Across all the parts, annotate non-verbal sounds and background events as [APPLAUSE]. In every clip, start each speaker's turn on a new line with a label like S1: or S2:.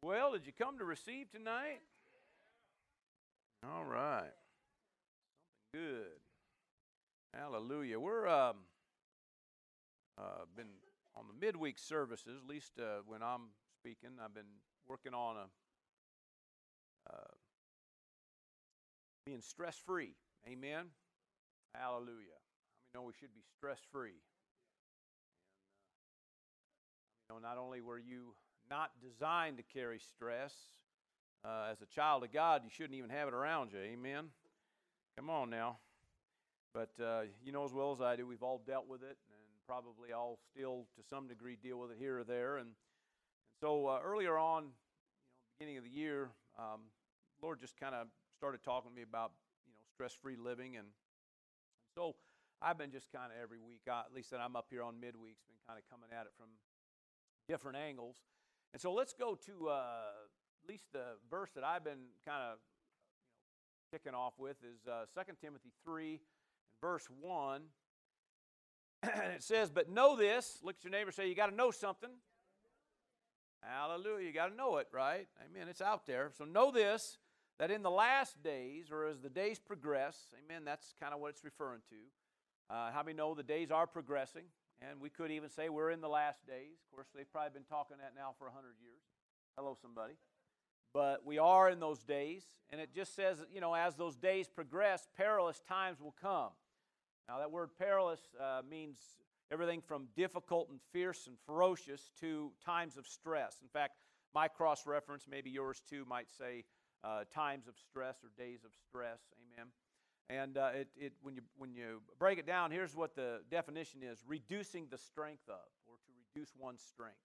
S1: Well, did you come to receive tonight? All right. Something good. Hallelujah. We're um uh been on the midweek services, at least uh, when I'm speaking, I've been working on a uh, being stress free. Amen. Hallelujah. I mean, know we should be stress free. And uh, you know, not only were you not designed to carry stress. Uh, as a child of God, you shouldn't even have it around you. Amen. Come on now. But uh, you know as well as I do, we've all dealt with it, and probably all still to some degree deal with it here or there. And, and so uh, earlier on, you know, beginning of the year, um, Lord just kind of started talking to me about you know stress-free living, and, and so I've been just kind of every week, at least that I'm up here on midweeks, been kind of coming at it from different angles. And so let's go to uh, at least the verse that I've been kind of you know, kicking off with is uh, 2 Timothy 3 and verse 1. and [CLEARS THROAT] it says, But know this. Look at your neighbor say, You got to know something. Hallelujah. You got to know it, right? Amen. It's out there. So know this that in the last days, or as the days progress, amen, that's kind of what it's referring to. Uh, how many know the days are progressing? And we could even say we're in the last days. Of course, they've probably been talking that now for 100 years. Hello, somebody. But we are in those days. And it just says, you know, as those days progress, perilous times will come. Now, that word perilous uh, means everything from difficult and fierce and ferocious to times of stress. In fact, my cross reference, maybe yours too, might say uh, times of stress or days of stress. Amen. And uh, it, it, when, you, when you break it down, here's what the definition is reducing the strength of, or to reduce one's strength.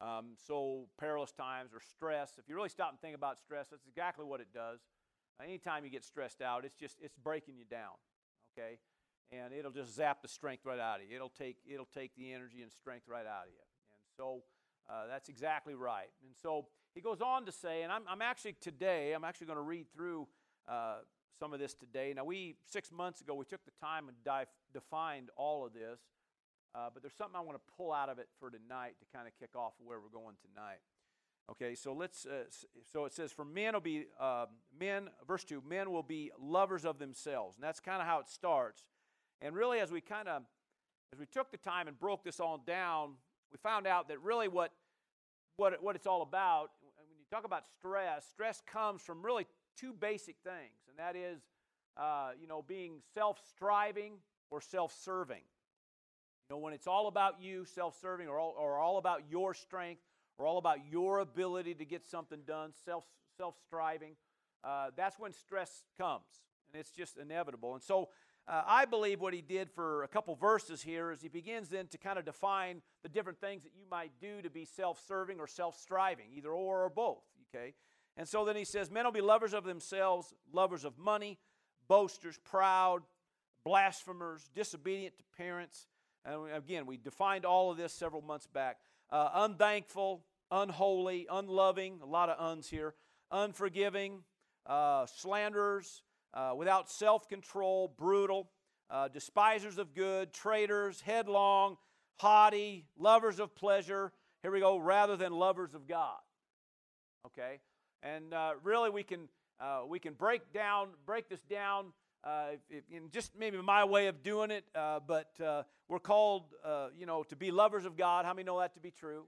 S1: Um, so, perilous times or stress, if you really stop and think about stress, that's exactly what it does. Anytime you get stressed out, it's just it's breaking you down, okay? And it'll just zap the strength right out of you. It'll take it'll take the energy and strength right out of you. And so uh, that's exactly right. And so he goes on to say, and I'm, I'm actually today I'm actually going to read through uh, some of this today. Now, we, six months ago, we took the time and dive, defined all of this, uh, but there's something I want to pull out of it for tonight to kind of kick off where we're going tonight. Okay, so let's, uh, so it says, for men will be, uh, men, verse 2, men will be lovers of themselves. And that's kind of how it starts. And really, as we kind of, as we took the time and broke this all down, we found out that really what, what, what it's all about, when you talk about stress, stress comes from really two basic things, and that is, uh, you know, being self-striving or self-serving. You know, when it's all about you, self-serving, or all, or all about your strength, or all about your ability to get something done, self self-striving, uh, that's when stress comes, and it's just inevitable. And so, uh, I believe what he did for a couple verses here is he begins then to kind of define the different things that you might do to be self-serving or self-striving, either or or both. Okay, and so then he says, Men will be lovers of themselves, lovers of money, boasters, proud, blasphemers, disobedient to parents. And again, we defined all of this several months back. Uh, unthankful, unholy, unloving, a lot of uns here, unforgiving, uh, slanderers, uh, without self control, brutal, uh, despisers of good, traitors, headlong, haughty, lovers of pleasure. Here we go, rather than lovers of God. Okay? And uh, really, we can, uh, we can break down, break this down uh, in just maybe my way of doing it, uh, but uh, we're called, uh, you know, to be lovers of God. How many know that to be true?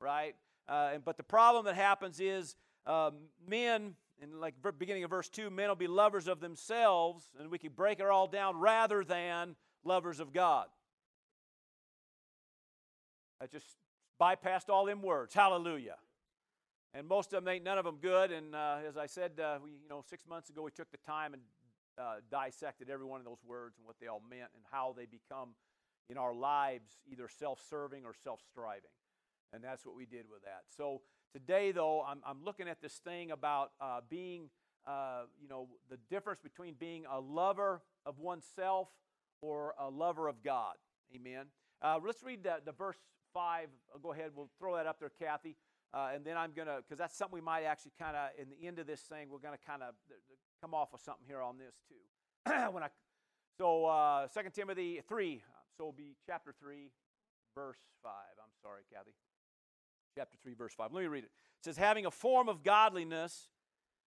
S1: Right? and, but the problem that happens is um, men, in like beginning of verse 2, men will be lovers of themselves, and we can break it all down rather than lovers of God. I just bypassed all them words. Hallelujah and most of them ain't none of them good. And uh, as I said, uh, we, you know, six months ago we took the time and uh, dissected every one of those words and what they all meant and how they become in our lives either self-serving or self-striving. And that's what we did with that. So today, though, I'm, I'm looking at this thing about uh, being, uh, you know, the difference between being a lover of oneself or a lover of God. Amen. Uh, let's read the, the verse 5. I'll go ahead. We'll throw that up there, Kathy. Uh, and then I'm going to, because that's something we might actually kind of, in the end of this thing, we're going to kind of come off of something here on this too. [CLEARS THROAT] when I, so uh, 2 Timothy 3, so it'll be chapter 3, verse 5. I'm sorry, Kathy. chapter 3, verse 5. Let me read it. It says, having a form of godliness,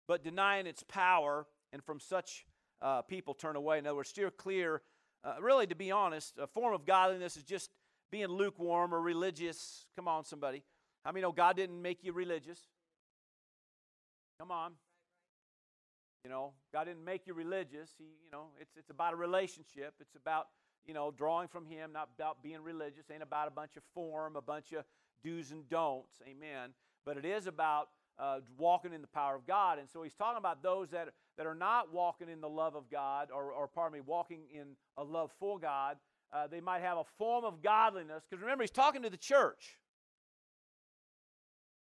S1: but denying its power, and from such uh, people turn away. In other words, steer clear. Uh, really, to be honest, a form of godliness is just being lukewarm or religious. Come on, somebody. How many know God didn't make you religious? Come on. You know, God didn't make you religious. He, you know, it's it's about a relationship. It's about you know drawing from Him, not about being religious. It Ain't about a bunch of form, a bunch of do's and don'ts. Amen. But it is about uh, walking in the power of God. And so he's talking about those that, that are not walking in the love of God, or, or pardon me, walking in a love for God. Uh, they might have a form of godliness. Because remember, he's talking to the church.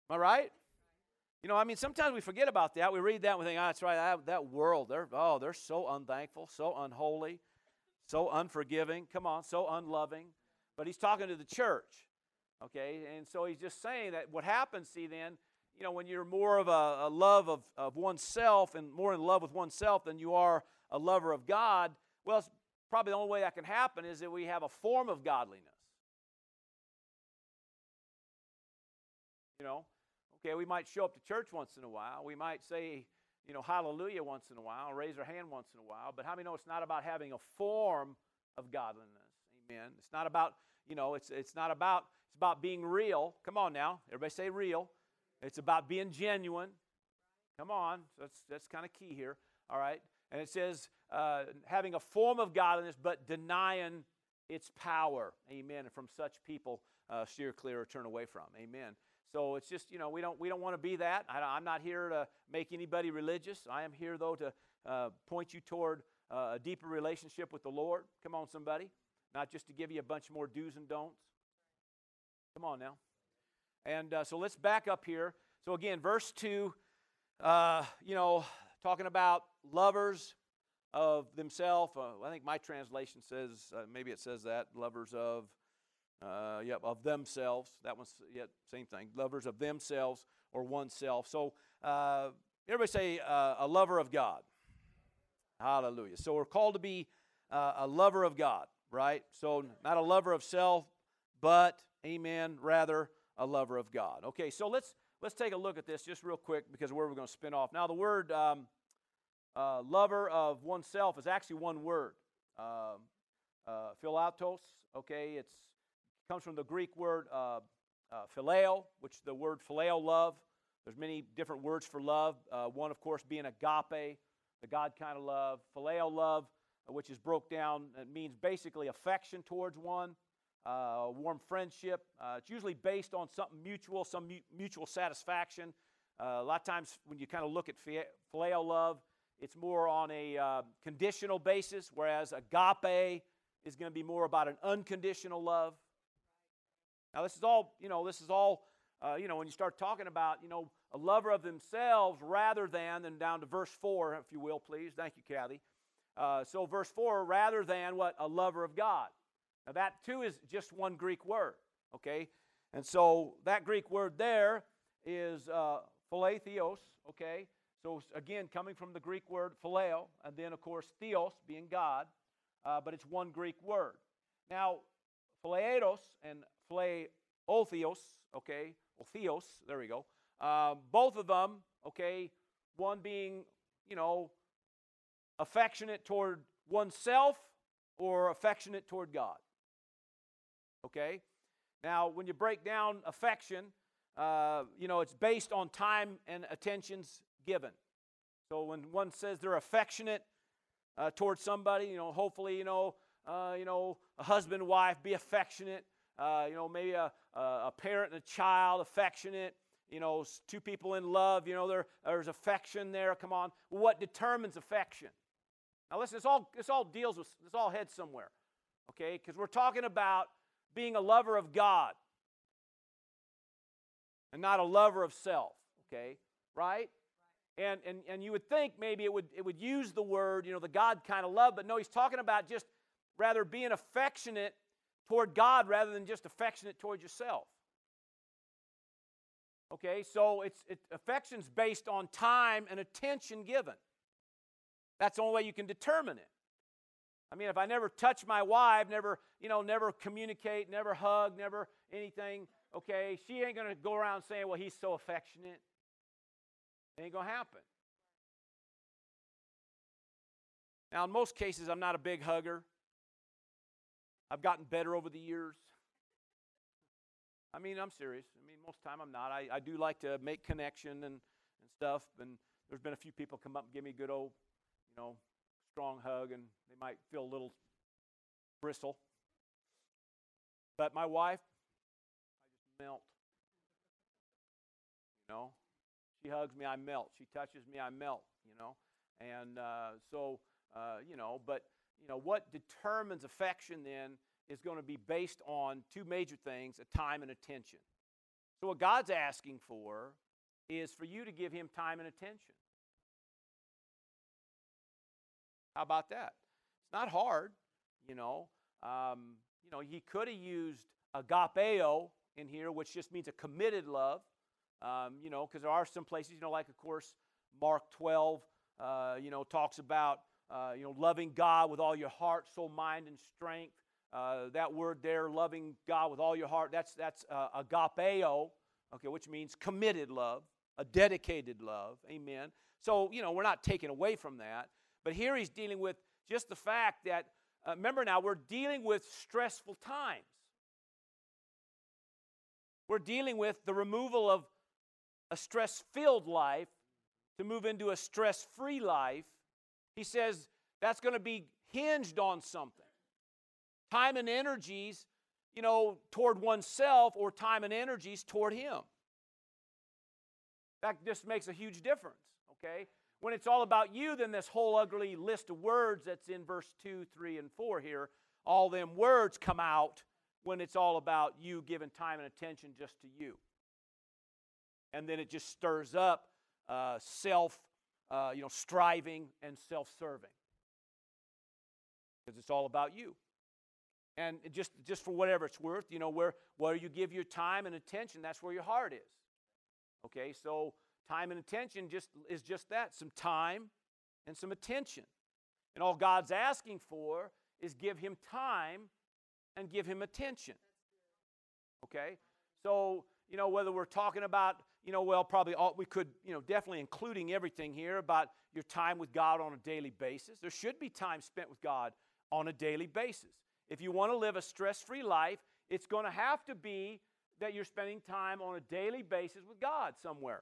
S1: Am I right? You know, I mean, sometimes we forget about that. We read that and we think, oh, that's right, that, that world, they're, oh, they're so unthankful, so unholy, so unforgiving. Come on, so unloving. But he's talking to the church. Okay, and so he's just saying that what happens, see, then, you know, when you're more of a, a love of, of oneself and more in love with oneself than you are a lover of God, well, it's probably the only way that can happen is that we have a form of godliness. You know, okay, we might show up to church once in a while. We might say, you know, hallelujah once in a while, raise our hand once in a while. But how many know it's not about having a form of godliness? Amen. It's not about, you know, it's, it's not about it's about being real. Come on now. Everybody say real. It's about being genuine. Come on. That's, that's kind of key here. All right. And it says uh, having a form of godliness, but denying its power. Amen. And from such people, uh, steer clear or turn away from. Amen. So it's just, you know, we don't, we don't want to be that. I, am not here to make anybody religious. I am here, though, to uh, point you toward uh, a deeper relationship with the Lord. Come on, somebody. Not just to give you a bunch more do's and don'ts. Come on now. And uh, so let's back up here. So again, verse 2, uh, you know, talking about lovers of themselves. Uh, I think my translation says, uh, maybe it says that, lovers of, uh, yep, of themselves. That one's, yep, same thing. Lovers of themselves or oneself. So uh, everybody say a lover of God. Hallelujah. So we're called to be a lover of God, right? So not a lover of self, but Amen. Rather, a lover of God. Okay, so let's let's take a look at this just real quick because where we're going to spin off. Now, the word um, uh, lover of oneself is actually one word. Um, uh, philatos. Okay, it's comes from the Greek word uh, uh, phileo, which is the word phileo love. There's many different words for love. Uh, one, of course, being agape, the God kind of love. Phileo love, which is broke down, it means basically affection towards one uh, warm friendship. Uh, it's usually based on something mutual, some mu- mutual satisfaction. Uh, a lot of times when you kind of look at phileo love, it's more on a uh, conditional basis, whereas agape is going to be more about an unconditional love. Now, this is all, you know, this is all, uh, you know, when you start talking about, you know, a lover of themselves rather than, and down to verse 4, if you will, please. Thank you, Kathy. Uh, so, verse 4, rather than what? A lover of God. Now, that too is just one Greek word, okay? And so that Greek word there is uh, okay? So again, coming from the Greek word phileo, and then of course theos, being God, uh, but it's one Greek word. Now, phileatos and phileotheos, okay, or theos, there we go. Uh, both of them, okay, one being, you know, affectionate toward oneself or affectionate toward God. Okay? Now, when you break down affection, uh, you know, it's based on time and attentions given. So when one says they're affectionate uh, towards somebody, you know, hopefully, you know, uh, you know, a husband, wife, be affectionate. Uh, you know, maybe a, a parent and a child, affectionate. You know, two people in love. You know, there, there's affection there. Come on, what determines affection? Now, listen, this all this all deals with this all heads somewhere, okay? Because we're talking about being a lover of God and not a lover of self, okay? Right? And, and, and you would think maybe it would, it would use the word, you know, the God kind of love, but no, he's talking about just rather being affectionate toward God rather than just affectionate toward yourself. Okay, so it's it, affection's based on time and attention given. That's the only way you can determine it. I mean, if I never touch my wife, never, you know, never communicate, never hug, never anything, okay, she ain't to go around saying, well, he's so affectionate. It ain't to happen. Now, in most cases, I'm not a big hugger. I've gotten better over the years. I mean, I'm serious. I mean, most time I'm not. I, I do like to make connection and, and stuff. And there's been a few people come up and give me a good old, you know, strong hug, and they might feel a little bristle. But my wife, I just melt. You know, she hugs me, I melt. She touches me, I melt. You know, and uh, so uh, you know, but you know what determines affection then is going to be based on two major things: a time and attention. So what God's asking for is for you to give Him time and attention. How about that? It's not hard, you know. Um, you know, he could have used agapeo in here, which just means a committed love. Um, you know, because there are some places, you know, like of course Mark 12, uh, you know, talks about uh, you know loving God with all your heart, soul, mind, and strength. Uh, that word there, loving God with all your heart, that's that's uh, agapeo, okay, which means committed love, a dedicated love. Amen. So you know, we're not taking away from that, but here he's dealing with just the fact that uh, remember now, we're dealing with stressful times. We're dealing with the removal of a stress filled life to move into a stress free life. He says that's going to be hinged on something time and energies, you know, toward oneself or time and energies toward Him. That just makes a huge difference, okay? When it's all about you, then this whole ugly list of words that's in verse 2, 3, and 4 here, all them words come out when it's all about you giving time and attention just to you. And then it just stirs up uh, self, uh, you know, striving and self serving. Because it's all about you. And just, just for whatever it's worth, you know, where, where you give your time and attention, that's where your heart is. Okay, so Time and attention just is just that, some time and some attention. And all God's asking for is give him time and give him attention. Okay? So, you know, whether we're talking about, you know, well, probably all, we could, you know, definitely including everything here about your time with God on a daily basis. There should be time spent with God on a daily basis. If you want to live a stress free life, it's going to have to be that you're spending time on a daily basis with God somewhere.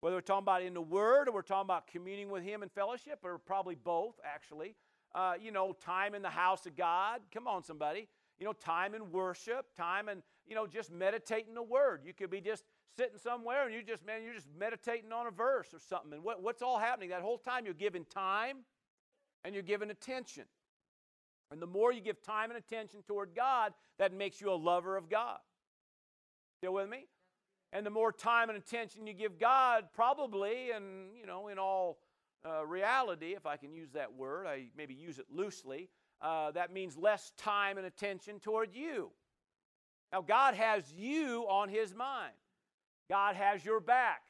S1: Whether we're talking about in the Word or we're talking about communing with Him in fellowship, or probably both, actually. Uh, you know, time in the house of God. Come on, somebody. You know, time in worship, time and, you know, just meditating the Word. You could be just sitting somewhere and you just, man, you're just meditating on a verse or something. And what, what's all happening? That whole time you're giving time and you're giving attention. And the more you give time and attention toward God, that makes you a lover of God. Still with me? And the more time and attention you give God, probably, and you know, in all uh, reality, if I can use that word, I maybe use it loosely, uh, that means less time and attention toward you. Now, God has you on His mind, God has your back.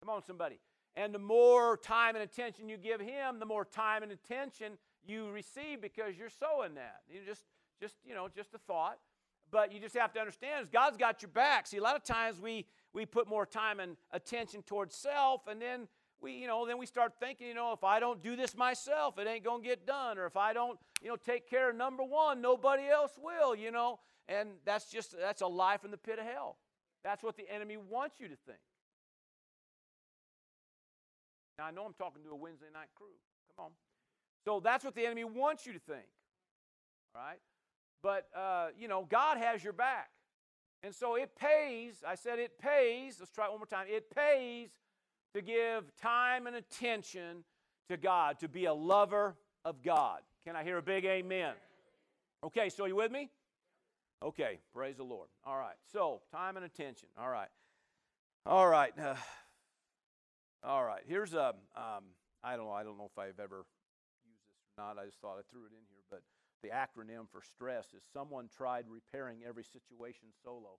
S1: Come on, somebody. And the more time and attention you give Him, the more time and attention you receive because you're sowing that. You just, just, you know, just a thought. But you just have to understand is God's got your back. See, a lot of times we we put more time and attention towards self, and then we, you know, then we start thinking, you know, if I don't do this myself, it ain't gonna get done, or if I don't, you know, take care of number one, nobody else will, you know. And that's just that's a lie from the pit of hell. That's what the enemy wants you to think. Now I know I'm talking to a Wednesday night crew. Come on. So that's what the enemy wants you to think. All right? But, uh, you know, God has your back. And so it pays, I said it pays, let's try it one more time. It pays to give time and attention to God, to be a lover of God. Can I hear a big amen? Okay, so you with me? Okay, praise the Lord. All right, so time and attention. All right. All right. Uh, all right, here's a, um, I don't know, I don't know if I've ever used this or not. I just thought I threw it in here, but the acronym for stress is someone tried repairing every situation solo.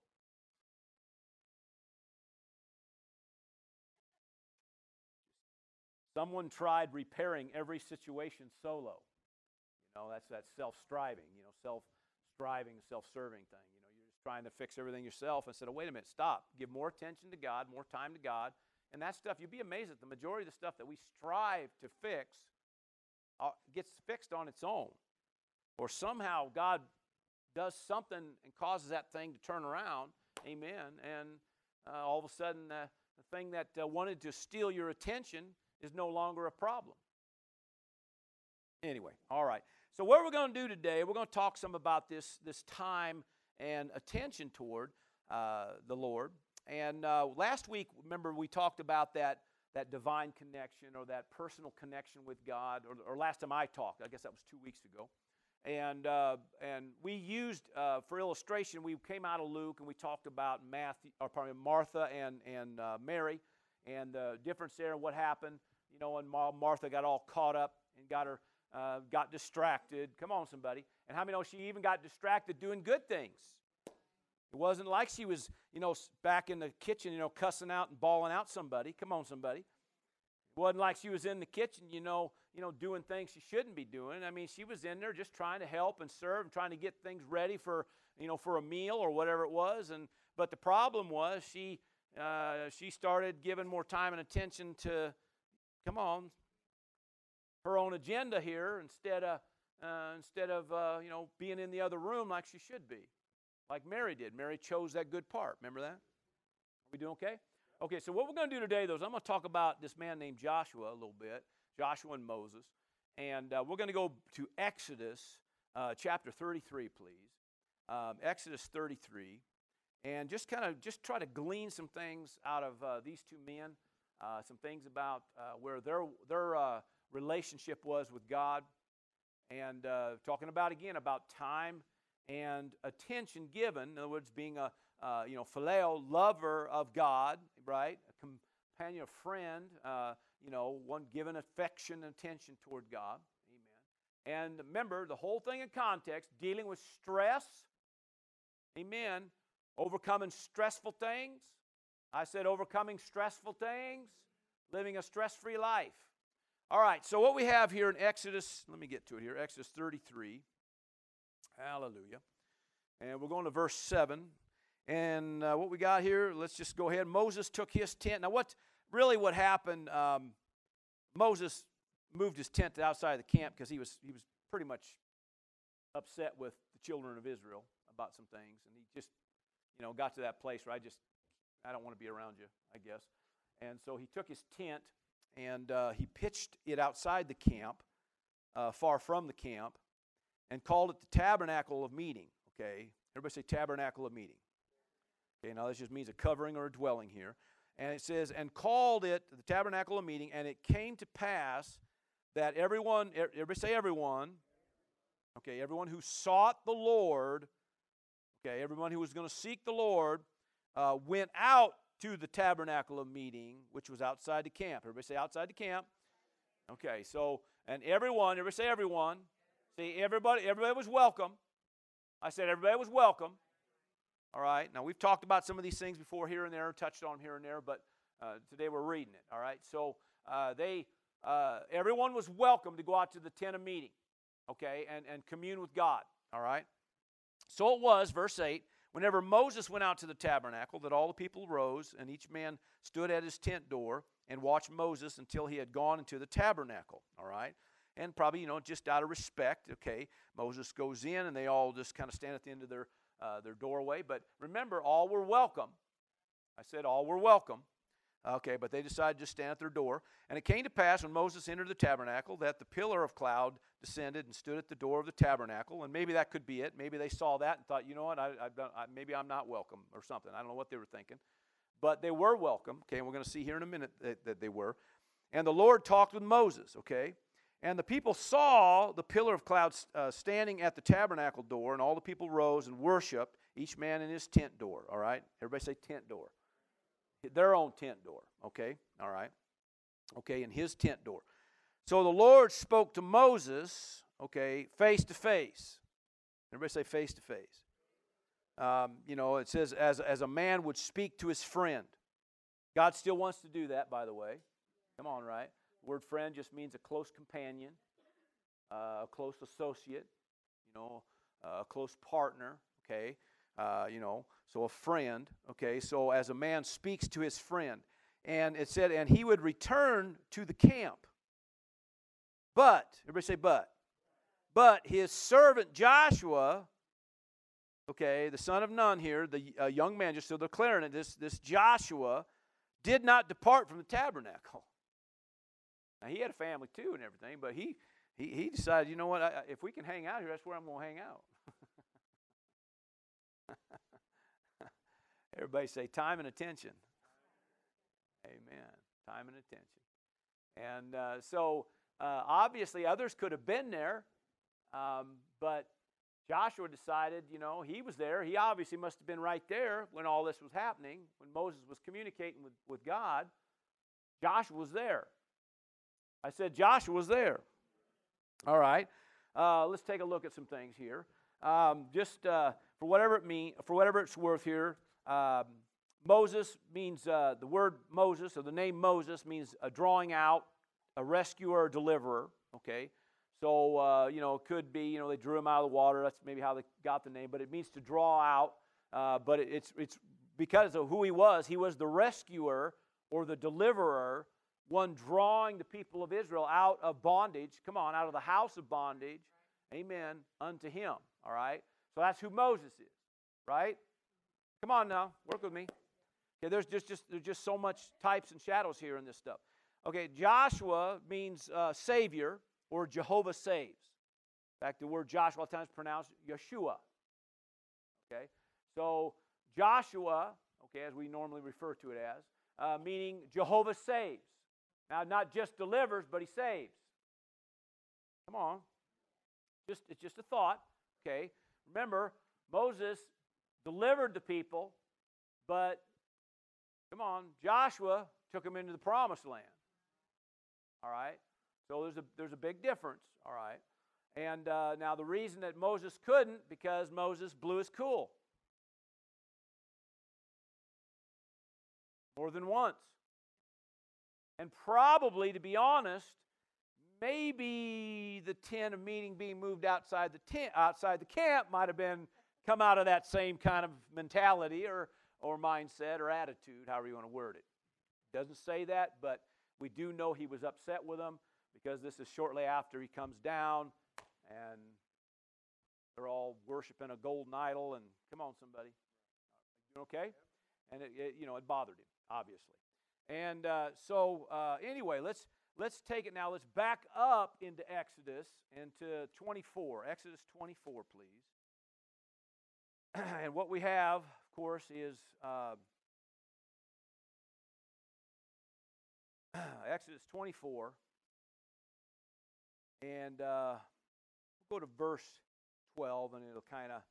S1: Someone tried repairing every situation solo. You know, that's that self-striving, you know, self-striving, self-serving thing. You know, you're just trying to fix everything yourself instead of, wait a minute, stop. Give more attention to God, more time to God. And that stuff, you'd be amazed at the majority of the stuff that we strive to fix uh, gets fixed on its own. Or somehow God does something and causes that thing to turn around. Amen. And uh, all of a sudden, uh, the thing that uh, wanted to steal your attention is no longer a problem. Anyway, all right. So, what we're going to do today, we're going to talk some about this, this time and attention toward uh, the Lord. And uh, last week, remember, we talked about that, that divine connection or that personal connection with God, or, or last time I talked, I guess that was two weeks ago. And, uh, and we used, uh, for illustration, we came out of Luke and we talked about Matthew, or pardon Martha and, and uh, Mary and the difference there and what happened. You know, and Martha got all caught up and got her uh, got distracted. Come on, somebody. And how many know she even got distracted doing good things? It wasn't like she was, you know, back in the kitchen, you know, cussing out and bawling out somebody. Come on, somebody. It wasn't like she was in the kitchen, you know, you know, doing things she shouldn't be doing. I mean, she was in there just trying to help and serve and trying to get things ready for, you know, for a meal or whatever it was. And but the problem was she uh, she started giving more time and attention to, come on, her own agenda here instead of uh, instead of uh, you know being in the other room like she should be, like Mary did. Mary chose that good part. Remember that? Are we doing okay? Okay. So what we're going to do today, though, is I'm going to talk about this man named Joshua a little bit, Joshua and Moses, and uh, we're going to go to Exodus uh, chapter 33, please. Um, Exodus 33, and just kind of just try to glean some things out of uh, these two men, uh, some things about where their their relationship was with God, and uh, talking about again about time and attention given. In other words, being a uh, you know phileo lover of God, right? A companion, a friend. Uh, you know, one given affection and attention toward God. Amen. And remember, the whole thing in context, dealing with stress. Amen. Overcoming stressful things. I said overcoming stressful things, living a stress free life. All right, so what we have here in Exodus, let me get to it here, Exodus 33. Hallelujah. And we're going to verse 7. And uh, what we got here, let's just go ahead. Moses took his tent. Now, what really what happened? Um, Moses moved his tent outside of the camp because he was he was pretty much upset with the children of Israel about some things, and he just you know got to that place where I just I don't want to be around you, I guess. And so he took his tent and uh, he pitched it outside the camp, uh, far from the camp, and called it the tabernacle of meeting. Okay, everybody say tabernacle of meeting. Okay, now this just means a covering or a dwelling here. And it says, and called it the tabernacle of meeting, and it came to pass that everyone, everybody say everyone, okay, everyone who sought the Lord, okay, everyone who was going to seek the Lord, uh, went out to the tabernacle of meeting, which was outside the camp. Everybody say outside the camp. Okay, so and everyone, everybody say everyone. See, everybody, everybody was welcome. I said everybody was welcome. All right. Now we've talked about some of these things before here and there, touched on here and there, but uh, today we're reading it. All right. So uh, they, uh, everyone was welcome to go out to the tent of meeting, okay, and and commune with God. All right. So it was, verse eight. Whenever Moses went out to the tabernacle, that all the people rose, and each man stood at his tent door and watched Moses until he had gone into the tabernacle. All right? And probably, you know, just out of respect, okay, Moses goes in and they all just kind of stand at the end of their, uh, their doorway. But remember, all were welcome. I said all were welcome. Okay, but they decided to stand at their door. And it came to pass when Moses entered the tabernacle that the pillar of cloud descended and stood at the door of the tabernacle. And maybe that could be it. Maybe they saw that and thought, you know what, I, I, maybe I'm not welcome or something. I don't know what they were thinking. But they were welcome. Okay, and we're going to see here in a minute that, that they were. And the Lord talked with Moses, okay? And the people saw the pillar of cloud uh, standing at the tabernacle door, and all the people rose and worshiped, each man in his tent door. All right? Everybody say tent door their own tent door. Okay, all right. Okay, in his tent door. So the Lord spoke to Moses, okay, face to face. Everybody say face to face. Um, you know, it says as, as a man would speak to his friend. God still wants to do that, by the way. Come on, right? The word friend just means a close companion, uh, a close associate, you know, uh, a close partner, okay? uh, you know, so a friend, okay, so as a man speaks to his friend. And it said, and he would return to the camp. But, everybody say, but. But his servant Joshua, okay, the son of Nun here, the uh, young man, just so declaring it, this, this Joshua did not depart from the tabernacle. Now, he had a family too and everything, but he, he, he decided, you know what, I, if we can hang out here, that's where I'm going to hang out. [LAUGHS] Everybody say time and attention. Amen. Time and attention. And uh, so, uh, obviously, others could have been there, um, but Joshua decided, you know, he was there. He obviously must have been right there when all this was happening, when Moses was communicating with, with God. Joshua was there. I said Joshua was there. All right. Uh, let's take a look at some things here. Um, just uh, for whatever it mean, for whatever it's worth here, um, Moses means uh, the word Moses or the name Moses means a drawing out, a rescuer, deliverer. Okay, so uh, you know it could be you know they drew him out of the water. That's maybe how they got the name, but it means to draw out. Uh, but it's it's because of who he was. He was the rescuer or the deliverer, one drawing the people of Israel out of bondage. Come on, out of the house of bondage. Amen. Unto him. All right. So that's who Moses is. Right. Come on now, work with me. Okay, there's just, just there's just so much types and shadows here in this stuff. Okay, Joshua means uh, Savior or Jehovah saves. In fact, the word Joshua times pronounced Yeshua. Okay, so Joshua, okay, as we normally refer to it as, uh, meaning Jehovah saves. Now, not just delivers, but he saves. Come on, just it's just a thought. Okay, remember Moses delivered the people, but come on, Joshua took them into the promised land. All right? So there's a, there's a big difference. All right? And uh, now the reason that Moses couldn't, because Moses blew his cool. More than once. And probably, to be honest, maybe the tent of meeting being moved outside the tent, outside the camp might have been come out of that same kind of mentality or, or mindset or attitude, however you want to word it. Doesn't say that, but we do know he was upset with them because this is shortly after he comes down and they're all worshiping a golden idol. And come on, somebody, you okay? And it, it, you know it bothered him, obviously. And uh, so uh, anyway, let's let's take it now. Let's back up into Exodus into 24. Exodus 24, please. [CLEARS THROAT] and what we have, of course, is uh, [CLEARS THROAT] Exodus 24. And uh, we'll go to verse 12, and it'll kind of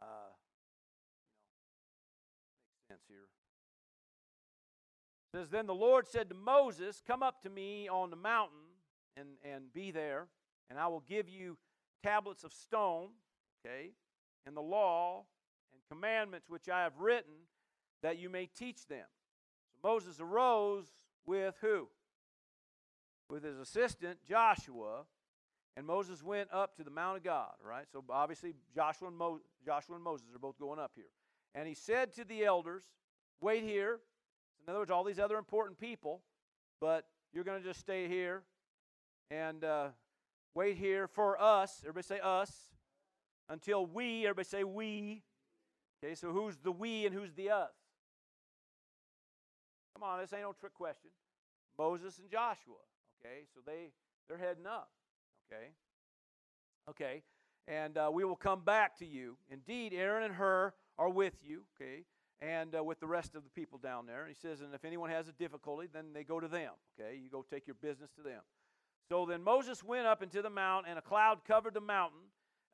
S1: uh, you know, make sense here. It says, Then the Lord said to Moses, Come up to me on the mountain and, and be there, and I will give you tablets of stone, okay, and the law and commandments which I have written, that you may teach them. So Moses arose with who? With his assistant Joshua, and Moses went up to the Mount of God. Right. So obviously Joshua and, Mo- Joshua and Moses are both going up here. And he said to the elders, "Wait here." In other words, all these other important people, but you're going to just stay here and uh, wait here for us. Everybody say us until we, everybody say we. Okay, so who's the we and who's the us? Come on, this ain't no trick question. Moses and Joshua. Okay, so they they're heading up. Okay, okay, and uh, we will come back to you. Indeed, Aaron and Hur are with you. Okay, and uh, with the rest of the people down there. And he says, and if anyone has a difficulty, then they go to them. Okay, you go take your business to them. So then Moses went up into the mount, and a cloud covered the mountain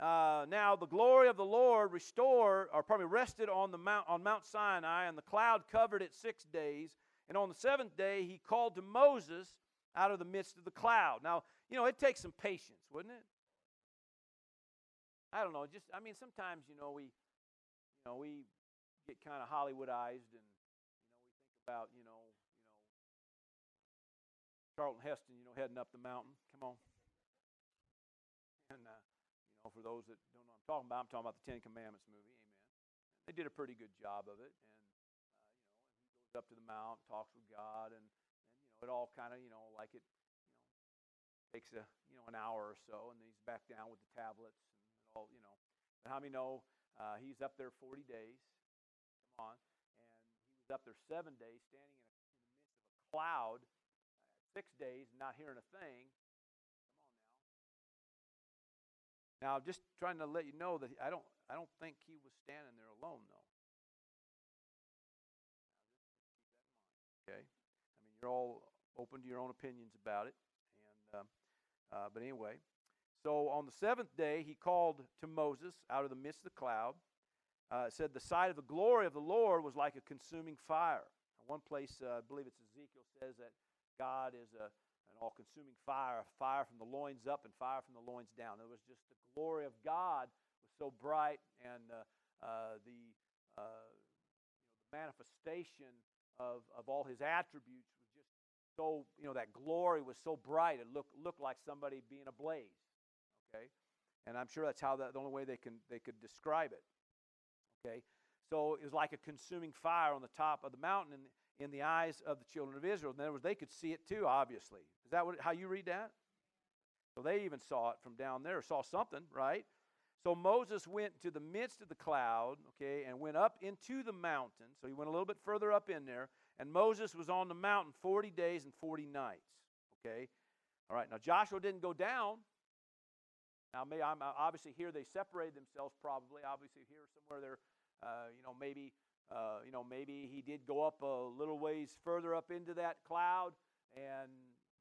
S1: uh, now the glory of the Lord restored, or probably rested on the mount on Mount Sinai, and the cloud covered it six days. And on the seventh day, he called to Moses out of the midst of the cloud. Now, you know, it takes some patience, wouldn't it? I don't know. Just, I mean, sometimes, you know, we, you know, we get kind of Hollywoodized, and you know, we think about, you know, you know, Charlton Heston, you know, heading up the mountain. Come on. And uh, you know, for those that don't know I'm talking about, I'm talking about the Ten Commandments movie. Amen. they did a pretty good job of it. And uh, you know, he goes up to the mount, talks with God, and, and you know, it all kind of you know like it, you know, takes a you know an hour or so, and then he's back down with the tablets and it all you know. But how many know uh, he's up there 40 days? Come on, and he was up there seven days, standing in, a, in the midst of a cloud, uh, six days, not hearing a thing. Come on now. Now, just trying to let you know that I don't, I don't think he was standing there alone, though. Okay, I mean you're all open to your own opinions about it, and um, uh, but anyway, so on the seventh day he called to Moses out of the midst of the cloud. Uh, said the sight of the glory of the Lord was like a consuming fire. One place, uh, I believe it's Ezekiel, says that God is a an all consuming fire, fire from the loins up and fire from the loins down. It was just the glory of God was so bright, and uh, uh, the, uh, you know, the manifestation of, of all his attributes so, you know, that glory was so bright, it looked, looked like somebody being ablaze. Okay? And I'm sure that's how that, the only way they, can, they could describe it. Okay? So it was like a consuming fire on the top of the mountain, and in the eyes of the children of Israel. In other words, they could see it too, obviously. Is that what, how you read that? So they even saw it from down there, saw something, right? So Moses went to the midst of the cloud, okay, and went up into the mountain. So he went a little bit further up in there. And Moses was on the mountain 40 days and 40 nights, okay? All right, now Joshua didn't go down. Now, may, I'm, obviously, here they separated themselves probably. Obviously, here somewhere they're, uh, you know, maybe uh, you know, maybe he did go up a little ways further up into that cloud and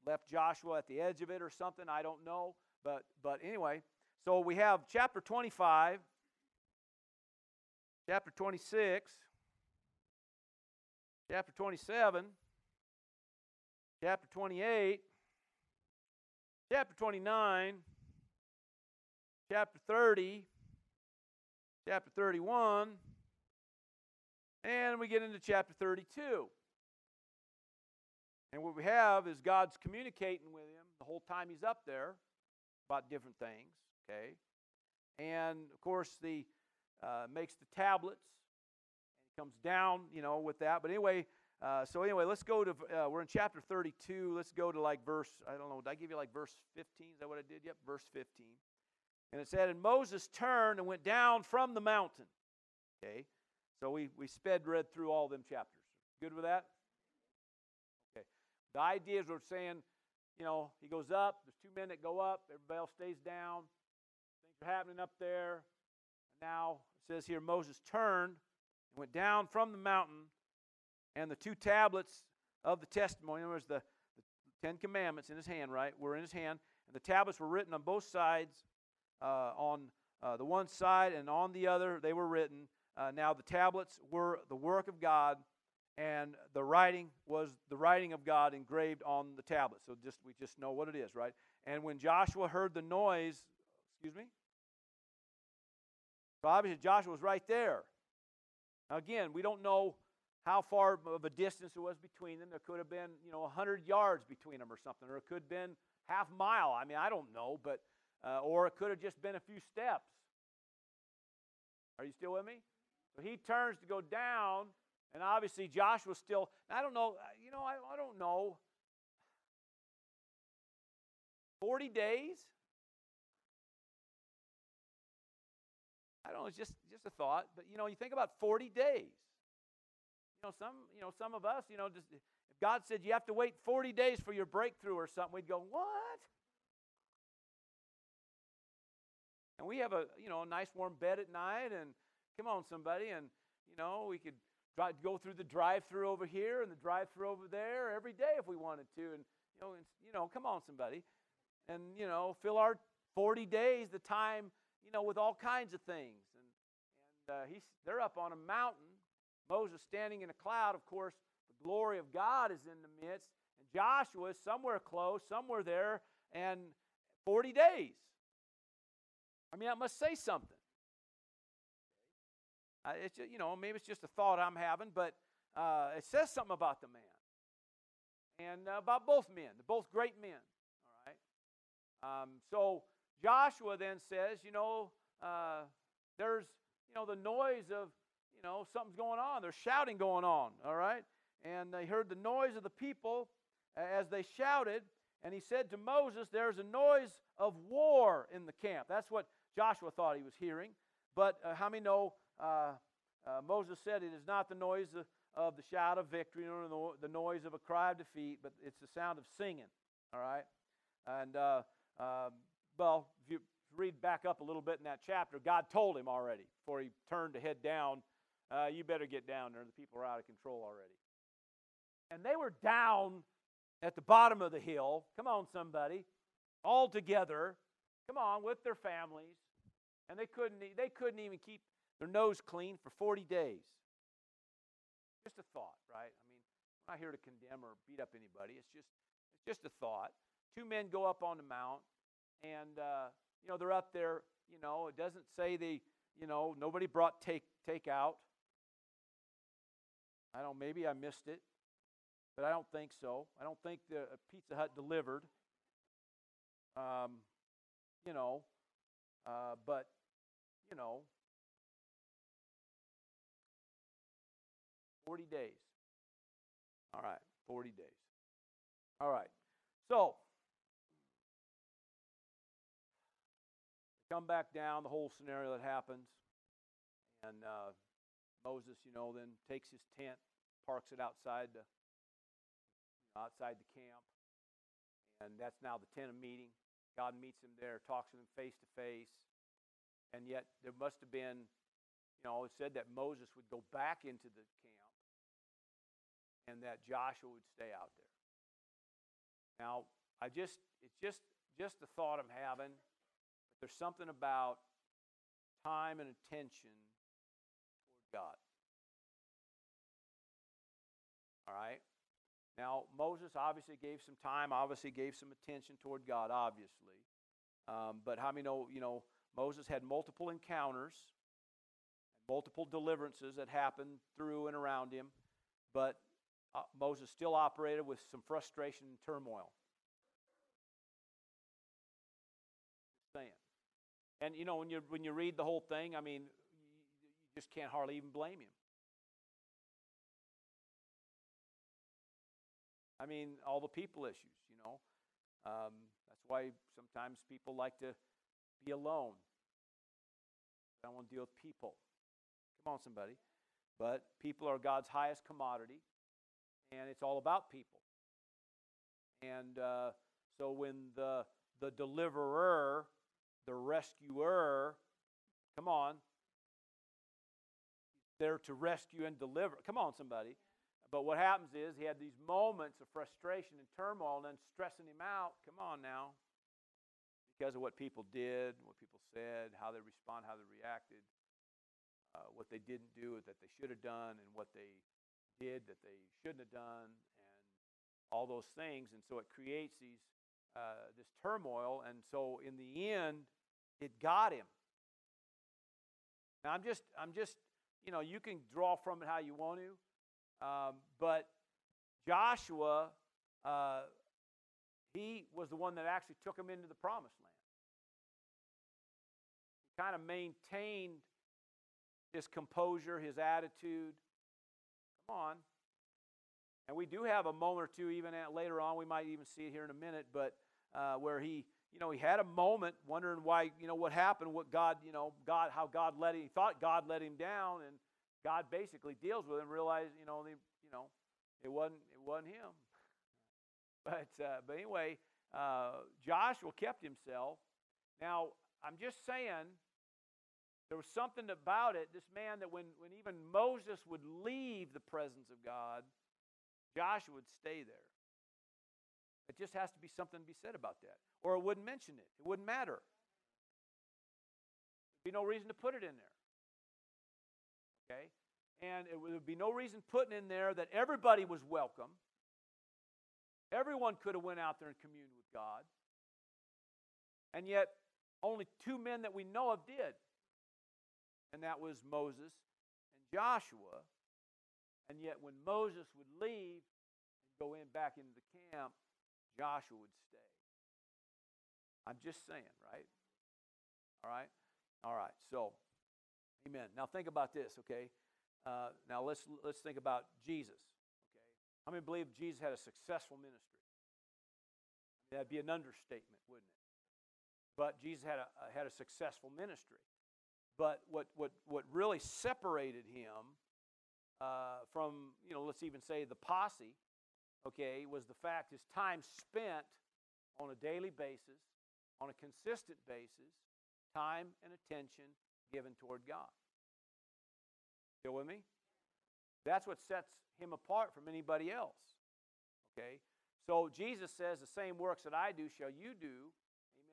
S1: left Joshua at the edge of it or something. I don't know. But, but anyway, so we have chapter 25, chapter 26, chapter 27, chapter 28, chapter 29, chapter 30, chapter 31. And we get into chapter 32. And what we have is God's communicating with him the whole time he's up there about different things, okay? And of course, the uh, makes the tablets comes down, you know, with that. But anyway, uh, so anyway, let's go to uh, we're in chapter 32. Let's go to like verse I don't know. Did I give you like verse 15? Is that what I did? Yep, verse 15. And it said, and Moses turned and went down from the mountain. Okay. So we, we sped read through all them chapters. Good with that? Okay. The idea is we're saying, you know, he goes up, there's two men that go up, everybody else stays down. Things are happening up there. And now it says here Moses turned and went down from the mountain, and the two tablets of the testimony, in other words, the, the Ten Commandments in his hand, right, were in his hand. And the tablets were written on both sides, uh, on uh, the one side and on the other, they were written. Uh, now, the tablets were the work of God, and the writing was the writing of God engraved on the tablets. So just we just know what it is, right? And when Joshua heard the noise, excuse me? So obviously Joshua was right there. Again, we don't know how far of a distance it was between them. There could have been, you know, 100 yards between them or something, or it could have been half mile. I mean, I don't know, but uh, or it could have just been a few steps. Are you still with me? So he turns to go down, and obviously Joshua's still, I don't know, uh, you know, I, I don't know. 40 days? Know, it's just, just a thought, but you know, you think about 40 days. You know, some, you know, some of us, you know, just if God said you have to wait 40 days for your breakthrough or something, we'd go, What? And we have a, you know, a nice warm bed at night and Come on, somebody. And, you know, we could drive, go through the drive through over here and the drive through over there every day if we wanted to. And, you know, and, you know, come on, somebody. And, you know, fill our 40 days, the time, you know, with all kinds of things. Uh, he's, they're up on a mountain. Moses standing in a cloud, of course, the glory of God is in the midst. And Joshua is somewhere close, somewhere there, and 40 days. I mean, that must say something. Uh, it's just, you know, maybe it's just a thought I'm having, but uh, it says something about the man and uh, about both men, both great men. All right. Um, so Joshua then says, you know, uh, there's, you know, the noise of, you know, something's going on. There's shouting going on, all right? And they heard the noise of the people as they shouted. And he said to Moses, There's a noise of war in the camp. That's what Joshua thought he was hearing. But uh, how many know uh, uh, Moses said it is not the noise of, of the shout of victory nor the, noise of a cry of defeat, but it's the sound of singing. All right? And, uh, um, well, if you read back up a little bit in that chapter, God told him already before he turned to head down, uh, you better get down there. The people are out of control already. And they were down at the bottom of the hill. Come on, somebody. All together. Come on, with their families. And they couldn't, they couldn't even keep their nose clean for 40 days. Just a thought, right? I mean, I'm not here to condemn or beat up anybody. It's just, it's just a thought. Two men go up on the mount, and uh, you know they're up there. You know, it doesn't say they, you know, nobody brought take take out. I don't. Maybe I missed it, but I don't think so. I don't think the uh, Pizza Hut delivered. Um, you know, uh, but you know, 40 days. All right, 40 days. All right. So, come back down, the whole scenario that happens. And uh, Moses, you know, then takes his tent, parks it outside the, outside the camp. And that's now the tent of meeting. God meets him there, talks to him face to face. And yet there must have been, you know, it said that Moses would go back into the camp and that Joshua would stay out there. Now, I just it's just just the thought I'm having. There's something about time and attention toward God. All right? Now, Moses obviously gave some time, obviously gave some attention toward God, obviously. Um, but how many know, you know, Moses had multiple encounters, multiple deliverances that happened through and around him, but uh, Moses still operated with some frustration and turmoil. And you know, when you when you read the whole thing, I mean, you just can't hardly even blame him. I mean, all the people issues, you know. Um, that's why sometimes people like to be alone. I don't want to deal with people. Come on, somebody. But people are God's highest commodity, and it's all about people. And uh, so when the the deliverer, the rescuer, come on, there to rescue and deliver. Come on, somebody. But what happens is he had these moments of frustration and turmoil and then stressing him out. Come on now. Because of what people did, what people said, how they respond, how they reacted, uh, what they didn't do that they should have done, and what they did that they shouldn't have done, and all those things. And so it creates these uh, this turmoil. And so in the end, it got him. Now I'm just I'm just you know you can draw from it how you want to. Um, but Joshua, uh, he was the one that actually took him into the promised land. He kind of maintained his composure, his attitude. Come on. And we do have a moment or two, even later on, we might even see it here in a minute, but uh, where he, you know, he had a moment wondering why, you know, what happened, what God, you know, God, how God let him, he thought God let him down, and God basically deals with him, realize, you know, the, you know, it wasn't it wasn't him. [LAUGHS] But uh, but anyway, uh, Joshua kept himself. Now I'm just saying, there was something about it. This man that when when even Moses would leave the presence of God, Joshua would stay there. It just has to be something to be said about that, or it wouldn't mention it. It wouldn't matter. There'd be no reason to put it in there. Okay? And it would be no reason putting in there that everybody was welcome. Everyone could have went out there and communed with God. And yet, only two men that we know of did. And that was Moses and Joshua. And yet, when Moses would leave and go in back into the camp, Joshua would stay. I'm just saying, right? All right? All right. So, Amen. Now think about this, okay? Uh, now let's let's think about Jesus. Okay, how many believe Jesus had a successful ministry? That'd be an understatement, wouldn't it? But Jesus had a had a successful ministry. But what what what really separated him uh, from you know let's even say the posse, okay, was the fact his time spent on a daily basis, on a consistent basis, time and attention given toward God. Still with me? That's what sets him apart from anybody else. Okay? So Jesus says, The same works that I do shall you do.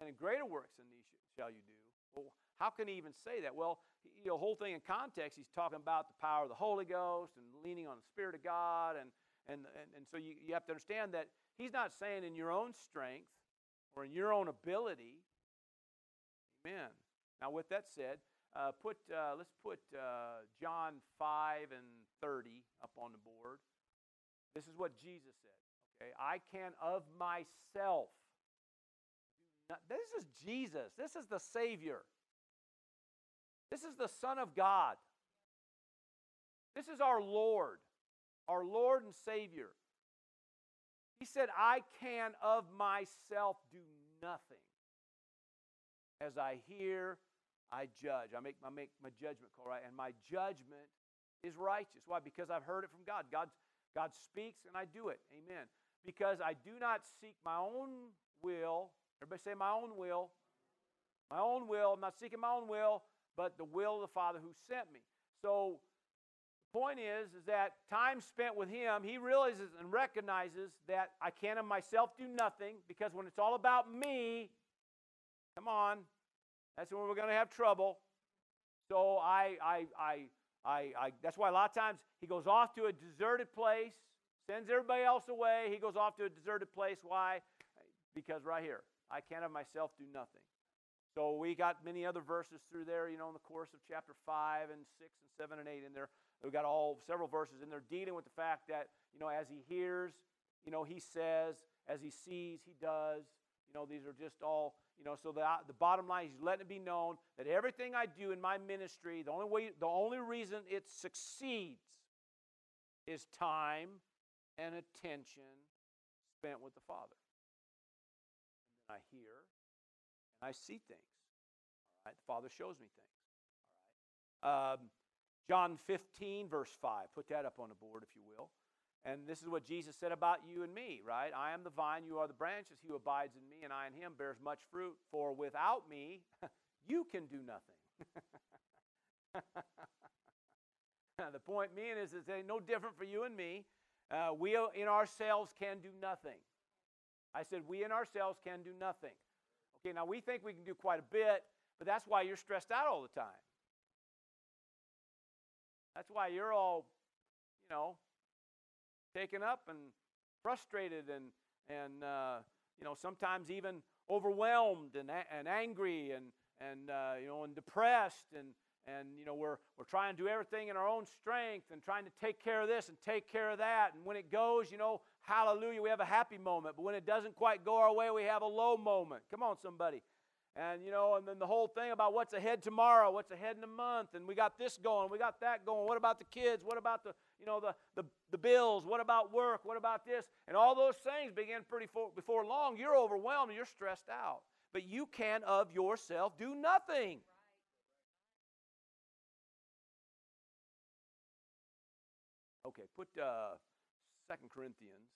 S1: Amen. And greater works than these shall you do. Well, how can he even say that? Well, you know, the whole thing in context, he's talking about the power of the Holy Ghost and leaning on the Spirit of God. And, and, and, and so you, you have to understand that he's not saying in your own strength or in your own ability. Amen. Now, with that said, uh, put, uh, let's put uh, John 5 and 30 up on the board. This is what Jesus said. Okay, I can of myself. Not, this is Jesus. This is the Savior. This is the Son of God. This is our Lord, our Lord and Savior. He said, I can of myself do nothing. As I hear I judge. I make, I make my judgment call, right? And my judgment is righteous. Why? Because I've heard it from God. God, God speaks and I do it. Amen. Because I do not seek my own will. Everybody say my own will. My own will. I'm not seeking my own will, but the will of the Father who sent me. So the point is, is that time spent with him, he realizes and recognizes that I can't of myself do nothing because when it's all about me, come on, that's when we're going to have trouble. So I, I, I, I, I, that's why a lot of times he goes off to a deserted place, sends everybody else away. He goes off to a deserted place. Why? Because right here, I can't of myself do nothing. So we got many other verses through there, you know, in the course of chapter 5 and 6 and 7 and 8 in there. We've got all several verses in there dealing with the fact that, you know, as he hears, you know, he says, as he sees, he does. You know, these are just all you know, so the, the bottom line is letting it be known that everything I do in my ministry, the only way, the only reason it succeeds is time and attention spent with the Father. And then I hear and I see things. All right, the Father shows me things. All right. Um, John 15, verse 5. Put that up on the board, if you will. And this is what Jesus said about you and me, right? I am the vine, you are the branches. He who abides in me and I in him bears much fruit. For without me, [LAUGHS] you can do nothing. [LAUGHS] the point being is, it's no different for you and me. Uh, we in ourselves can do nothing. I said, we in ourselves can do nothing. Okay, now we think we can do quite a bit, but that's why you're stressed out all the time. That's why you're all, you know, taken up and frustrated and, and uh, you know, sometimes even overwhelmed and, and angry and, and uh, you know, and depressed and, and you know we're, we're trying to do everything in our own strength and trying to take care of this and take care of that and when it goes you know hallelujah we have a happy moment but when it doesn't quite go our way we have a low moment come on somebody and you know, and then the whole thing about what's ahead tomorrow, what's ahead in a month, and we got this going, we got that going. What about the kids? What about the you know the the, the bills? What about work? What about this? And all those things begin pretty for, before long. You're overwhelmed you're stressed out. But you can of yourself do nothing. Okay, put uh, Second Corinthians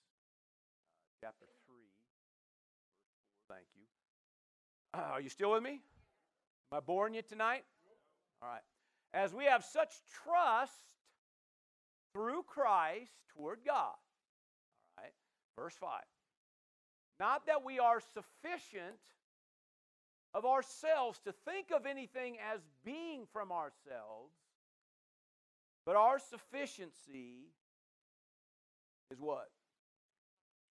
S1: chapter three, verse four. Thank you. Uh, are you still with me? Am I boring you tonight? All right. As we have such trust through Christ toward God. All right. Verse 5. Not that we are sufficient of ourselves to think of anything as being from ourselves, but our sufficiency is what?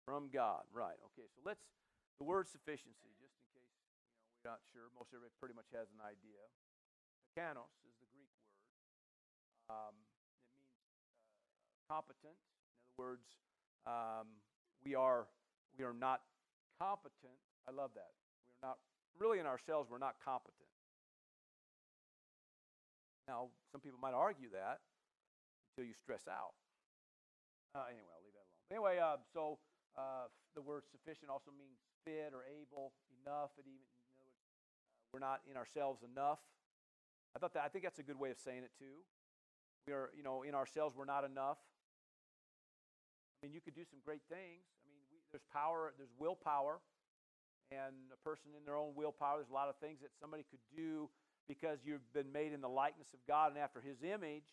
S1: From God. Right. Okay. So let's, the word sufficiency just in case you know, we're not sure. Most everybody pretty much has an idea. Kanos is the Greek word. Um, it means uh, competent. In other words, um, we are we are not competent. I love that. We are not really in ourselves. We're not competent. Now, some people might argue that. until you stress out. Uh, anyway, I'll leave that alone. Anyway, uh, so uh, the word sufficient also means fit or able, enough. It even other words, uh, we're not in ourselves enough. I thought that I think that's a good way of saying it too. We are, you know, in ourselves we're not enough. I mean, you could do some great things. I mean, we, there's power, there's willpower, and a person in their own willpower. There's a lot of things that somebody could do because you've been made in the likeness of God and after His image.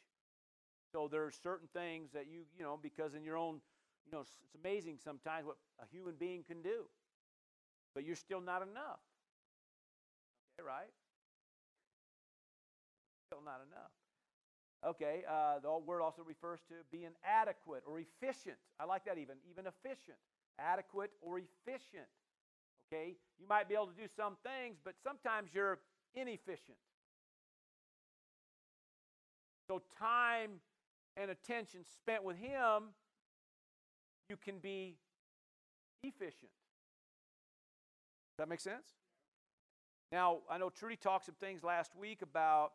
S1: So there are certain things that you, you know, because in your own, you know, it's amazing sometimes what a human being can do, but you're still not enough. Okay, right? Still not enough. Okay, uh, the word also refers to being adequate or efficient. I like that even, even efficient. Adequate or efficient. Okay, you might be able to do some things, but sometimes you're inefficient. So, time and attention spent with Him, you can be efficient. Does that make sense? Now, I know Trudy talked some things last week about,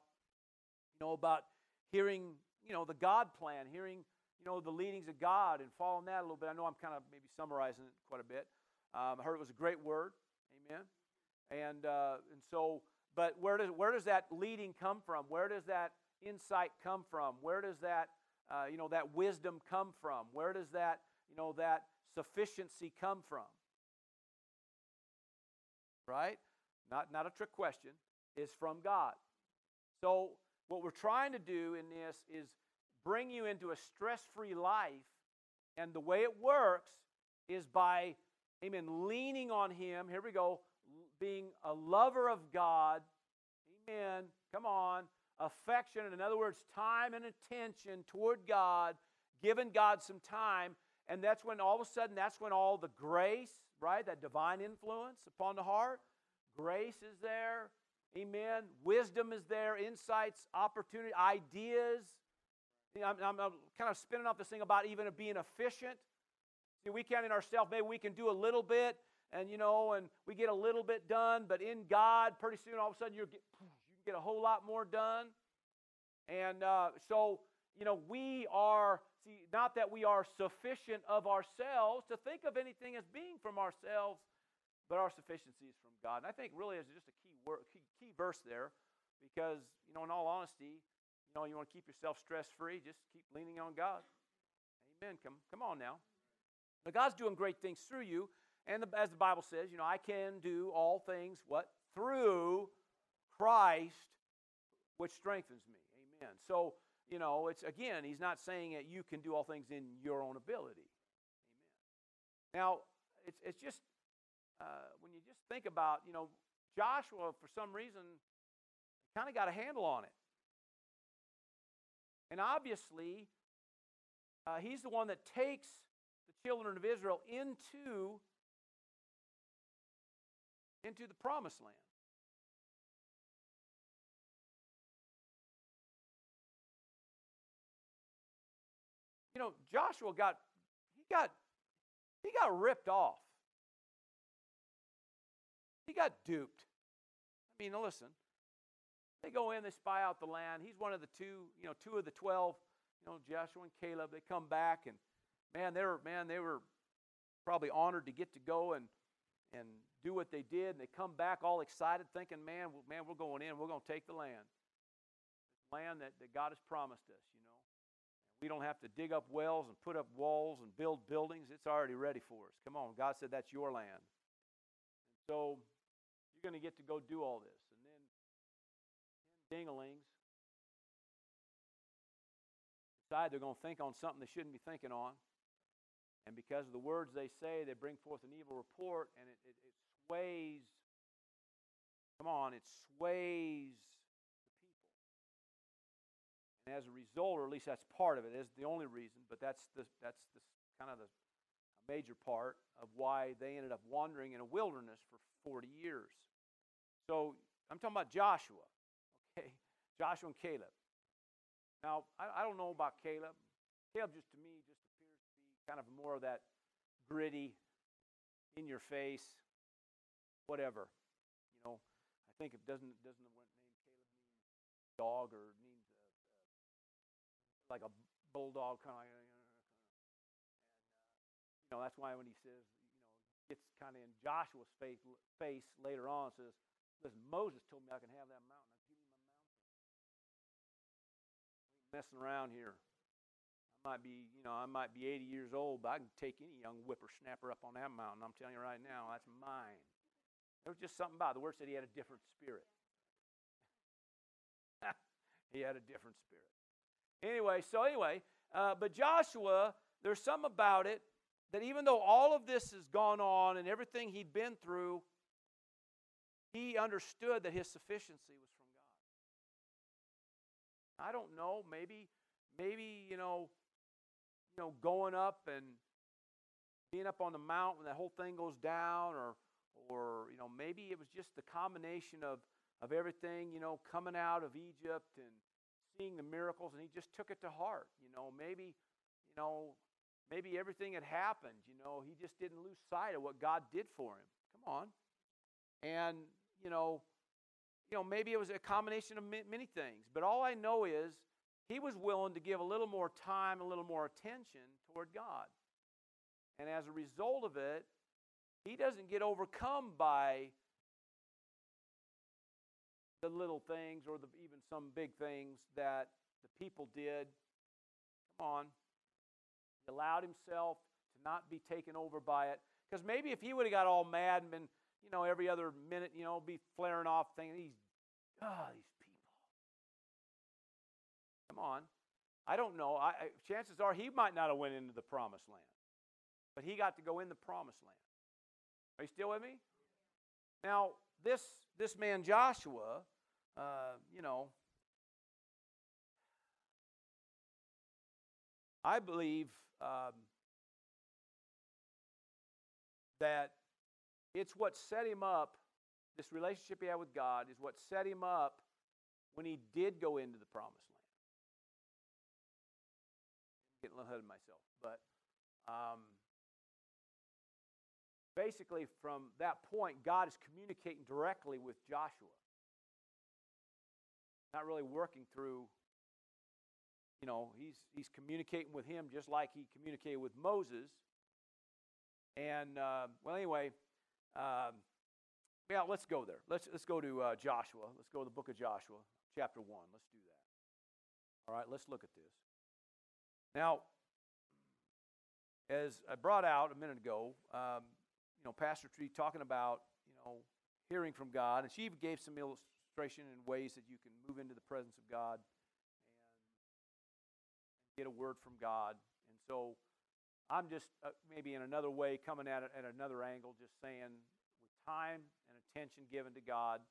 S1: you know, about hearing, you know, the God plan, hearing, you know, the leadings of God and following that a little bit. I know I'm kind of maybe summarizing it quite a bit. Um, I heard it was a great word. Amen. And, uh, and so, but where does, where does that leading come from? Where does that insight come from? Where does that, uh, you know, that wisdom come from? Where does that, you know, that sufficiency come from? Right? Not, not a trick question. Is from God. So what we're trying to do in this is bring you into a stress free life. And the way it works is by, amen, leaning on Him. Here we go. Being a lover of God. Amen. Come on. Affection, in other words, time and attention toward God, giving God some time. And that's when all of a sudden, that's when all the grace, right, that divine influence upon the heart, grace is there. Amen. Wisdom is there, insights, opportunity, ideas. I'm, I'm, kind of spinning off this thing about even being efficient. See, we can in ourselves, maybe we can do a little bit, and you know, and we get a little bit done, but in God, pretty soon, all of a sudden, you get, you get a whole lot more done. And uh, so, you know, we are, see, not that we are sufficient of ourselves to think of anything as being from ourselves, but our sufficiency is from God. And I think really is just a key word, key, key verse there, because you know, in all honesty, you know, you want to keep yourself stress free, just keep leaning on God. Amen. Come, come on now. But God's doing great things through you, and the, as the Bible says, you know, I can do all things what through Christ, which strengthens me. Amen. So you know, it's again, he's not saying that you can do all things in your own ability. Amen. Now, it's it's just uh, when you just think about, you know, Joshua, for some reason, kind of got a handle on it. And obviously, uh, he's the one that takes the children of Israel into, into the promised land. You know, Joshua got he got he got ripped off. He got duped. I mean, listen. They go in, they spy out the land. He's one of the two, you know, two of the twelve, you know, Joshua and Caleb. They come back and man, they were man, they were probably honored to get to go and and do what they did. And they come back all excited, thinking, man, man, we're going in, we're going to take the land. land that, that God has promised us. We don't have to dig up wells and put up walls and build buildings. It's already ready for us. Come on. God said that's your land. And so you're going to get to go do all this. And then ten dinglings decide they're going to think on something they shouldn't be thinking on. And because of the words they say, they bring forth an evil report, and it, it, it sways, come on, it sways. And as a result, or at least that's part of it, is the only reason, but that's the, that's the kind of the major part of why they ended up wandering in a wilderness for 40 years. So I'm talking about Joshua, okay? [LAUGHS] Joshua and Caleb. Now, I, I don't know about Caleb. Caleb just to me just appears to be kind of more of that gritty, in your face, whatever. You know, I think it doesn't doesn't the name Caleb mean dog or like a bulldog kind of and, you know, that's why when he says, you know, gets kind of in Joshua's face, face later on, says, listen, Moses told me I can have that mountain. I give him a mountain. messing around here. I might be, you know, I might be 80 years old, but I can take any young whippersnapper up on that mountain. I'm telling you right now, that's mine. There was just something about it. The word said he had a different spirit. [LAUGHS] he had a different spirit. Anyway, so anyway, uh, but Joshua, there's some about it that even though all of this has gone on and everything he'd been through, he understood that his sufficiency was from God. I don't know, maybe, maybe, you know, you know, going up and being up on the mount when that whole thing goes down, or or you know, maybe it was just the combination of of everything, you know, coming out of Egypt and seeing the miracles, and he just took it to heart. You know, maybe, you know, maybe everything had happened. You know, he just didn't lose sight of what God did for him. Come on, and you know, you know, maybe it was a combination of many things. But all I know is he was willing to give a little more time, a little more attention toward God. And as a result of it, he doesn't get overcome by the little things or the, even some big things that the people did. Come on. He allowed himself to not be taken over by it. Because maybe if he would have got all mad and been, you know, every other minute, you know, be flaring off thinking, these, ah, these people. Come on. I don't know. I, chances are he might not have went into the promised land. But he got to go in the promised land. Are you still with me? Now, this, this man Joshua, uh, you know, I believe um, that it's what set him up, this relationship he had with God is what set him up when he did go into the promised land. I'm getting a little ahead of myself, but um, basically, from that point, God is communicating directly with Joshua. Not really working through, you know, he's, he's communicating with him just like he communicated with Moses. And, uh, well, anyway, um, yeah, let's go there. Let's, let's go to uh, Joshua. Let's go to the book of Joshua, chapter 1. Let's do that. All right, let's look at this. Now, as I brought out a minute ago, um, you know, Pastor Tree talking about, you know, hearing from God. And she even gave some illustration and ways that you can move into the presence of God and, get a word from God. And so I'm just uh, maybe in another way coming at it at another angle, just saying with time and attention given to God,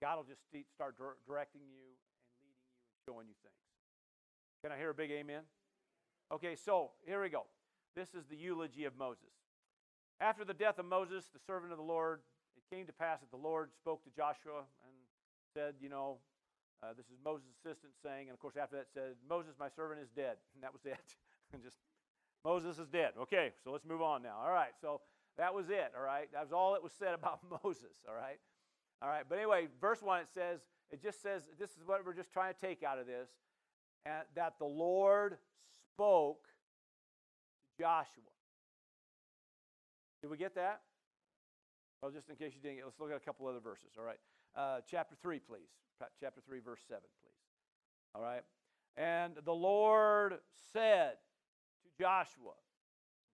S1: God will just start directing you and leading you and showing you things. Can I hear a big amen? Okay, so here we go. This is the eulogy of Moses. After the death of Moses, the servant of the Lord, it came to pass that the Lord spoke to Joshua and said, You know, uh, this is Moses' assistant saying, and of course, after that said, Moses, my servant, is dead. And [LAUGHS] that was it. [LAUGHS] and just, Moses is dead. Okay, so let's move on now. All right, so that was it. All right, that was all that was said [LAUGHS] about Moses. All right, all right. But anyway, verse 1, it says, it just says, this is what we're just trying to take out of this, and that the Lord spoke to Joshua. Did we get that? Well, just in case you didn't let's look at a couple other verses. All right. Uh, chapter 3, please. Chapter 3, verse 7, please. All right. And the Lord said to Joshua,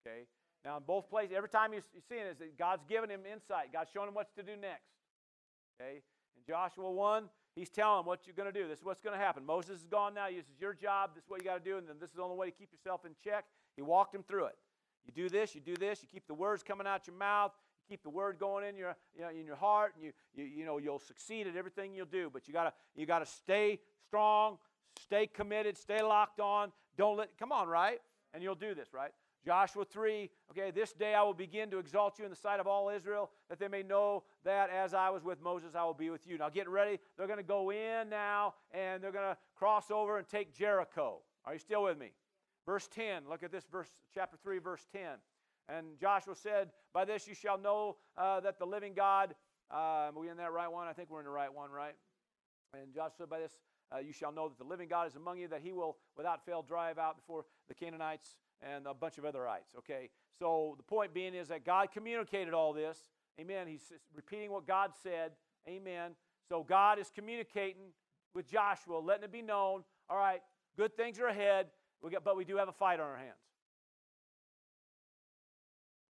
S1: okay. Now, in both places, every time you see it, is that God's giving him insight. God's showing him what to do next. Okay. In Joshua 1, he's telling him what you're going to do. This is what's going to happen. Moses is gone now. This is your job. This is what you got to do. And then this is the only way to keep yourself in check. He walked him through it. You do this, you do this, you keep the words coming out your mouth, keep the word going in your, you know, in your heart, and you, you, you know, you'll succeed at everything you'll do. But you gotta, you gotta stay strong, stay committed, stay locked on. Don't let, come on, right? And you'll do this, right? Joshua 3, okay, this day I will begin to exalt you in the sight of all Israel, that they may know that as I was with Moses, I will be with you. Now get ready. They're going to go in now, and they're going to cross over and take Jericho. Are you still with me? Verse 10, look at this verse, chapter 3, verse 10. And Joshua said, By this you shall know uh, that the living God, uh, are we in that right one? I think we're in the right one, right? And Joshua said, By this uh, you shall know that the living God is among you, that he will without fail drive out before the Canaanites and a bunch of otherites. Okay, so the point being is that God communicated all this. Amen. He's repeating what God said. Amen. So God is communicating with Joshua, letting it be known. All right, good things are ahead. But we do have a fight on our hands.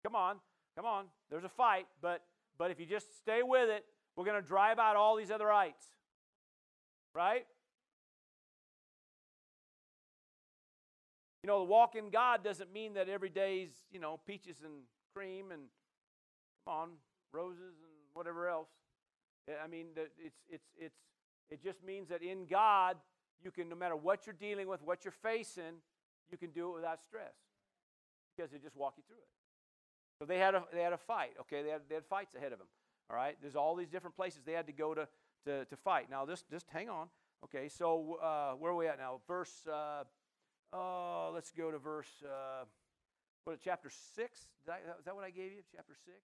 S1: Come on, come on. There's a fight, but but if you just stay with it, we're going to drive out all these otherites. Right? You know, the walk in God doesn't mean that every day's, you know, peaches and cream and come on, roses and whatever else. Eh, I mean, it's it's it's it just means that in God, you can no matter what you're dealing with, what you're facing, you can do it without stress because they just walk you through it. So they had a they had a fight. Okay, they had they had fights ahead of them. All right, there's all these different places they had to go to to, to fight. Now, this just hang on. Okay, so uh, where are we at now? Verse. Uh, oh, let's go to verse. Uh, what? Chapter six. is that what I gave you? Chapter six.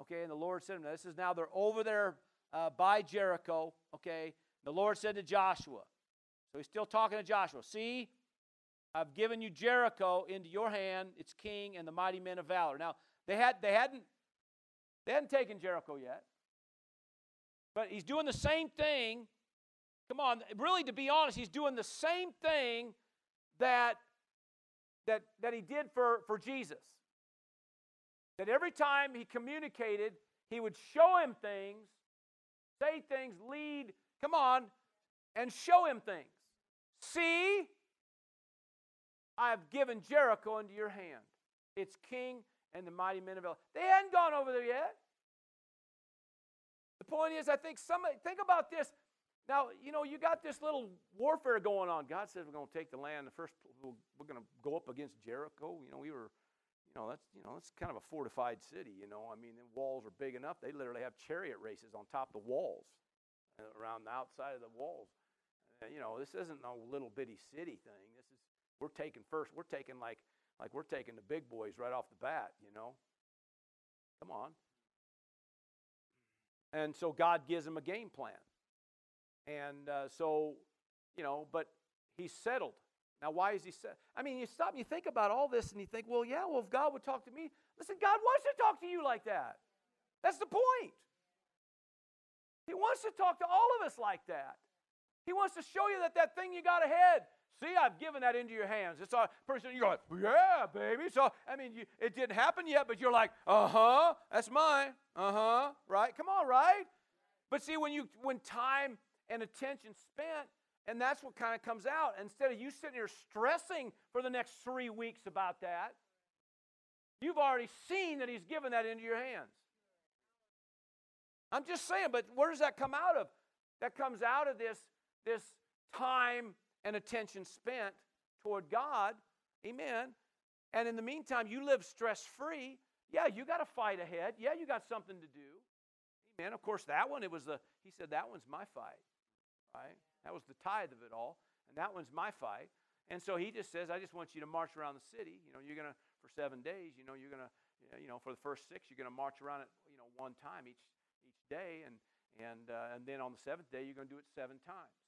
S1: Okay, and the Lord said to them, "This is now they're over there uh, by Jericho." Okay, the Lord said to Joshua. So he's still talking to Joshua. See, I've given you Jericho into your hand, its king, and the mighty men of valor. Now they had they hadn't they hadn't taken Jericho yet. But he's doing the same thing. Come on, really, to be honest, he's doing the same thing that, that, that he did for, for Jesus. That every time he communicated, he would show him things, say things, lead, come on, and show him things. See, I have given Jericho into your hand, its king and the mighty men of El. They hadn't gone over there yet. The point is, I think somebody, think about this. Now, you know, you got this little warfare going on. God says we're going to take the land. The first, we're going to go up against Jericho. You know, we were, you know, that's, you know, that's kind of a fortified city. You know, I mean, the walls are big enough. They literally have chariot races on top of the walls, uh, around the outside of the walls. You know, this isn't no little bitty city thing. This is, we're taking first. We're taking like, like we're taking the big boys right off the bat. You know, come on. And so God gives him a game plan. And uh, so, you know, but he's settled. Now, why is he set? I mean, you stop and you think about all this and you think, well, yeah, well, if God would talk to me, listen, God wants to talk to you like that. That's the point. He wants to talk to all of us like that. He wants to show you that that thing you got ahead, See, I've given that into your hands. It's a person, you're like, yeah, baby. So, I mean, you, it didn't happen yet, but you're like, uh huh, that's mine. Uh huh, right? Come on, right? But see, when you when time and attention spent, and that's what kind of comes out. Instead of you sitting here stressing for the next three weeks about that, you've already seen that He's given that into your hands. I'm just saying, but where does that come out of? That comes out of this, this time and attention spent toward God. Amen. And in the meantime, you live stress free. Yeah, you got a fight ahead. Yeah, you got something to do. Amen. Of course, that one, it was the, he said, that one's my fight. Right? That was the tithe of it all. And that one's my fight. And so he just says, I just want you to march around the city. You know, you're going to, for seven days, you know, you're going to, you know, for the first six, you're going to march around it, you know, one time each, each day. And, and, uh, and then on the seventh day, you're going to do it seven times.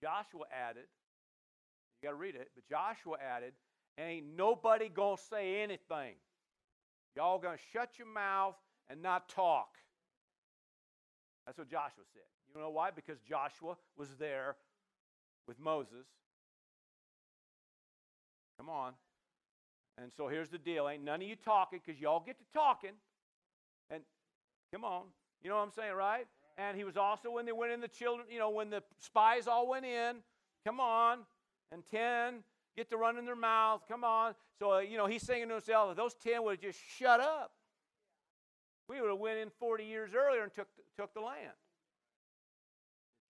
S1: Joshua added, you got to read it, but Joshua added, ain't nobody going to say anything. Y'all going to shut your mouth and not talk. That's what Joshua said. You know why? Because Joshua was there with Moses. Come on. And so here's the deal. Ain't none of you talking because y'all get to talking. And come on. You know what I'm saying, right? And he was also when they went in the children, you know, when the spies all went in, come on, and 10 get to run in their mouth, come on. So, uh, you know, he's saying to himself, if those 10 would have just shut up, we would have went in 40 years earlier and took, took the land.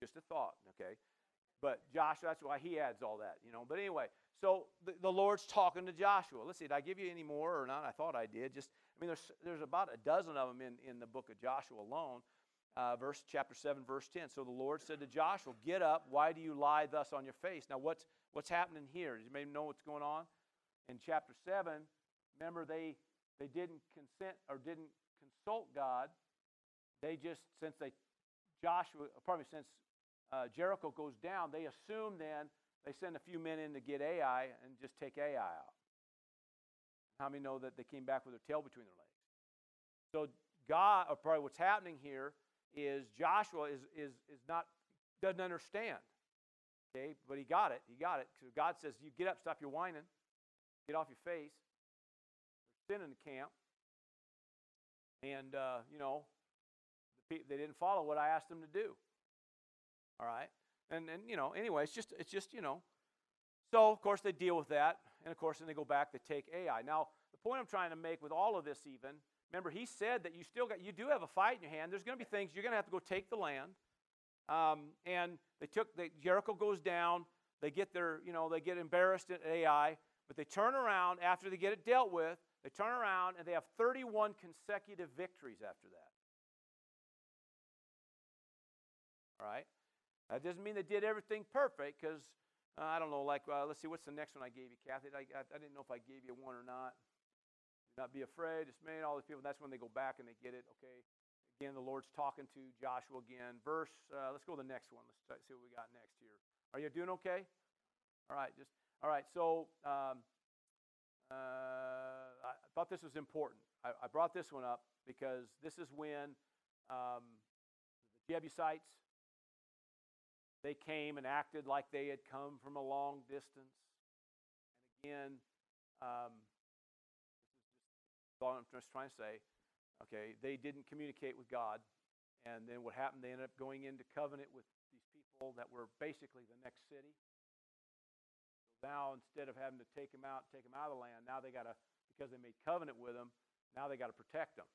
S1: Just a thought, okay? But Joshua, that's why he adds all that, you know. But anyway, so the, the Lord's talking to Joshua. Let's see, did I give you any more or not? I thought I did. Just, I mean, there's, there's about a dozen of them in, in the book of Joshua alone uh, verse chapter 7 verse 10 so the lord said to joshua get up. Why do you lie thus on your face? Now what's what's happening here? You may know what's going on? In chapter 7 remember they they didn't consent or didn't consult god. They just since they joshua pardon me since uh, Jericho goes down, they assume then they send a few men in to get Ai and just take Ai out. How many know that they came back with their tail between their legs? So God, or probably what's happening here is Joshua is is is not doesn't understand. Okay, but he got it. He got it. God says, "You get up, stop your whining, get off your face." There's sin in the camp, and uh, you know the, they didn't follow what I asked them to do. All right, and and you know anyway, it's just it's just you know. So of course they deal with that, and of course then they go back they take Ai. Now the point I'm trying to make with all of this even Remember, he said that you still got, you do have a fight in your hand. There's going to be things you're going to have to go take the land. Um, and they took, the, Jericho goes down. They get their, you know, they get embarrassed at Ai, but they turn around after they get it dealt with. They turn around and they have 31 consecutive victories after that. All right? That doesn't mean they did everything perfect because, uh, I don't know, like, uh, let's see, what's the next one I gave you, Kathy? I, I, I didn't know if I gave you one or not not be afraid, dismayed, all these people. That's when they go back and they get it. Okay. Again, the Lord's talking to Joshua again. Verse, uh, let's go to the next one. Let's see what we got next here. Are you doing okay? All right. Just all right. So um, uh, I thought this was important. I, I, brought this one up because this is when um, the Jebusites they came and acted like they had come from a long distance. And again, um, all I'm just trying to say. Okay, they didn't communicate with God. And then what happened? They ended up going into covenant with these people that were basically the next city. So now, instead of having to take them out, take them out of the land, now they got to, because they made covenant with them, now they got to protect them.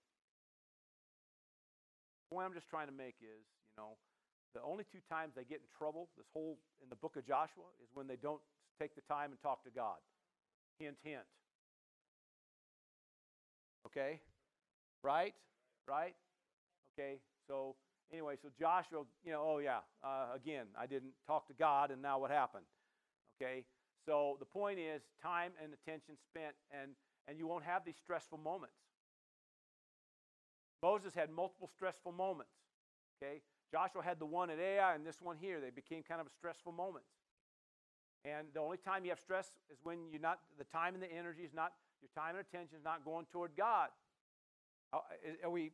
S1: The point I'm just trying to make is, you know, the only two times they get in trouble, this whole in the book of Joshua, is when they don't take the time and talk to God. Hint, hint. Okay? Right? Right? Okay, so anyway, so Joshua, you know, oh yeah, uh, again, I didn't talk to God, and now what happened? Okay, so the point is time and attention spent, and, and you won't have these stressful moments. Moses had multiple stressful moments. Okay, Joshua had the one at Ai and this one here. They became kind of stressful moments. And the only time you have stress is when you're not, the time and the energy is not your time and attention is not going toward God. Are we?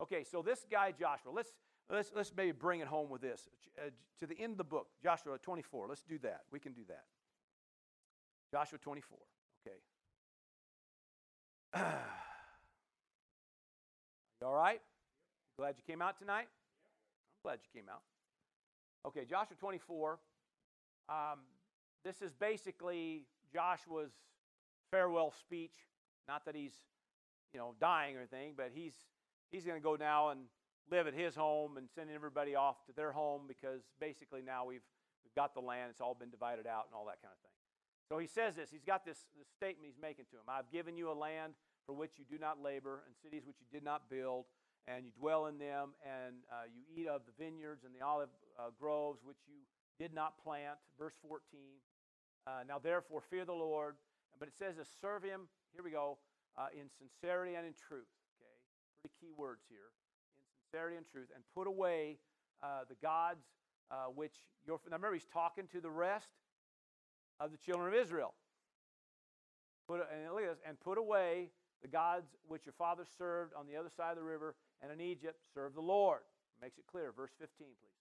S1: Okay, so this guy Joshua, let's let's let's maybe bring it home with this uh, to the end of the book, Joshua 24. Let's do that. We can do that. Joshua 24. Okay. [CLEARS THROAT] you all right? Glad you came out tonight. I'm glad you came out. Okay, Joshua 24. Um, this is basically Joshua's farewell speech. Not that he's, you know, dying or anything, but he's he's going to go now and live at his home and sending everybody off to their home because basically now we've we've got the land. It's all been divided out and all that kind of thing. So he says this. He's got this, this statement he's making to him. I've given you a land for which you do not labor, and cities which you did not build, and you dwell in them, and uh, you eat of the vineyards and the olive uh, groves which you did not plant. Verse 14. Uh, now, therefore, fear the Lord. But it says to serve him, here we go, uh, in sincerity and in truth. Okay, pretty key words here. In sincerity and truth. And put away uh, the gods uh, which your. Now, remember, he's talking to the rest of the children of Israel. Put, and look at this, and put away the gods which your fathers served on the other side of the river and in Egypt, serve the Lord. Makes it clear. Verse 15, please.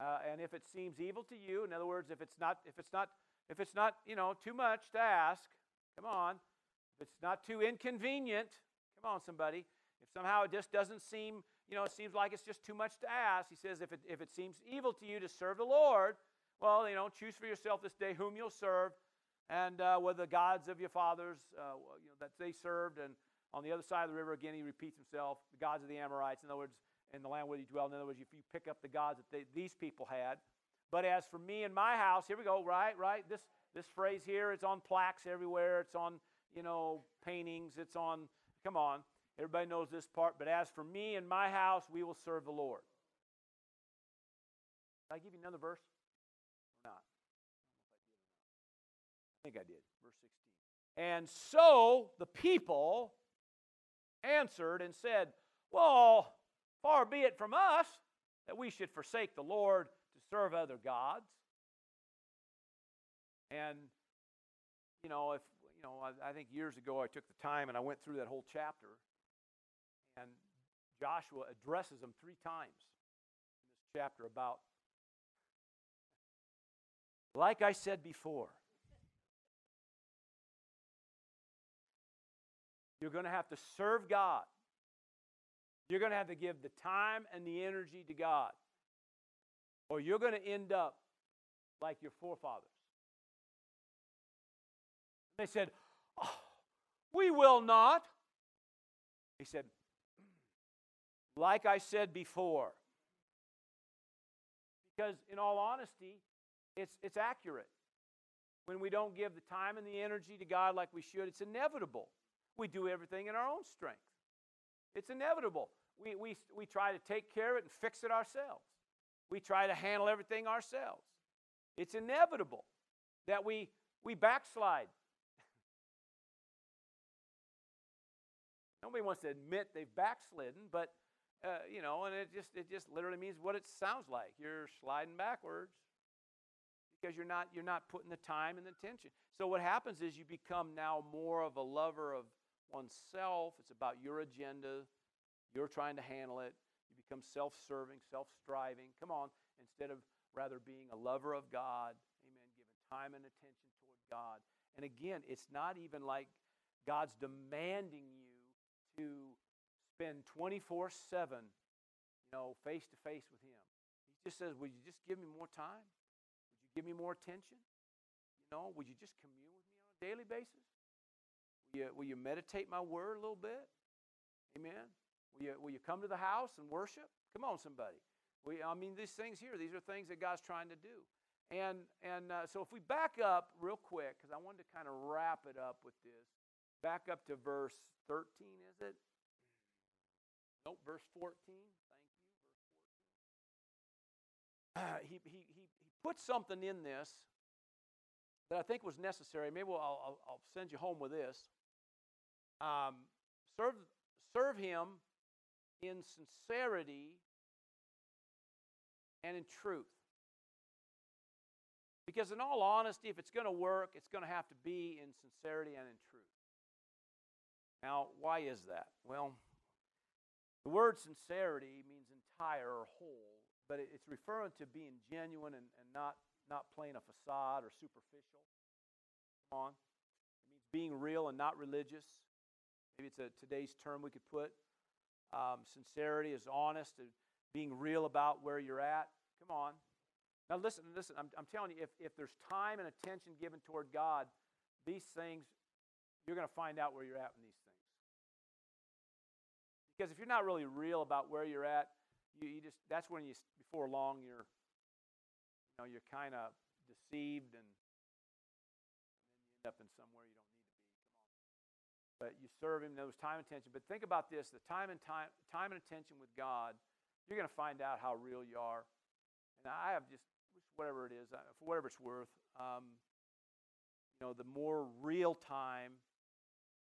S1: Uh, and if it seems evil to you, in other words, if it's not, if it's not, if it's not, you know, too much to ask, come on. If it's not too inconvenient, come on, somebody. If somehow it just doesn't seem, you know, it seems like it's just too much to ask, he says, if it, if it seems evil to you to serve the Lord, well, you know, choose for yourself this day whom you'll serve, and uh, whether the gods of your fathers, uh, you know, that they served, and on the other side of the river, again, he repeats himself, the gods of the Amorites. In other words, in the land where you dwell. In other words, if you pick up the gods that they, these people had. But as for me and my house, here we go, right, right? This, this phrase here, it's on plaques everywhere. It's on, you know, paintings. It's on, come on. Everybody knows this part. But as for me and my house, we will serve the Lord. Did I give you another verse or not? I think I did. Verse 16. And so the people answered and said, Well, Far be it from us that we should forsake the Lord serve other gods. And, you know, if, you know, I, I think years ago I took the time and I went through that whole chapter. And Joshua addresses them three times in this chapter about, like I said before, you're going to have to serve God you're going to have to give the time and the energy to God, or you're going to end up like your forefathers. They said, oh, We will not. He said, mm, Like I said before. Because, in all honesty, it's, it's accurate. When we don't give the time and the energy to God like we should, it's inevitable. We do everything in our own strength. It's inevitable. We, we, we try to take care of it and fix it ourselves. We try to handle everything ourselves. It's inevitable that we, we backslide. [LAUGHS] Nobody wants to admit they've backslidden, but uh, you know, and it just it just literally means what it sounds like. You're sliding backwards because you're not you're not putting the time and the attention. So what happens is you become now more of a lover of oneself. It's about your agenda. You're trying to handle it. Become self serving, self striving. Come on, instead of rather being a lover of God, amen, giving time and attention toward God. And again, it's not even like God's demanding you to spend 24 7, you know, face to face with Him. He just says, Would you just give me more time? Would you give me more attention? You know, would you just commune with me on a daily basis? Will you, will you meditate my word a little bit? Amen. Will you, will you come to the house and worship? Come on, somebody. We, I mean, these things here, these are things that God's trying to do. And, and uh, so if we back up real quick, because I wanted to kind of wrap it up with this, back up to verse 13, is it? Nope, verse 14. Thank you. Verse 14. Uh, he, he, he, he put something in this that I think was necessary. Maybe we'll, I'll, I'll send you home with this. Um, serve, serve him in sincerity and in truth. Because, in all honesty, if it's going to work, it's going to have to be in sincerity and in truth. Now, why is that? Well, the word sincerity means entire or whole, but it's referring to being genuine and, and not, not playing a facade or superficial. Come on. It means being real and not religious. Maybe it's a today's term we could put. Um, sincerity is honest and being real about where you're at. Come on. Now, listen, listen, I'm, I'm telling you, if, if there's time and attention given toward God, these things, you're going to find out where you're at in these things. Because if you're not really real about where you're at, you, you just that's when you before long you're you know you're kind of deceived and, and then you end up in somewhere but you serve him. Was time and attention. But think about this: the time and time, time and attention with God, you're going to find out how real you are. And I have just whatever it is, uh, for whatever it's worth. Um, you know, the more real time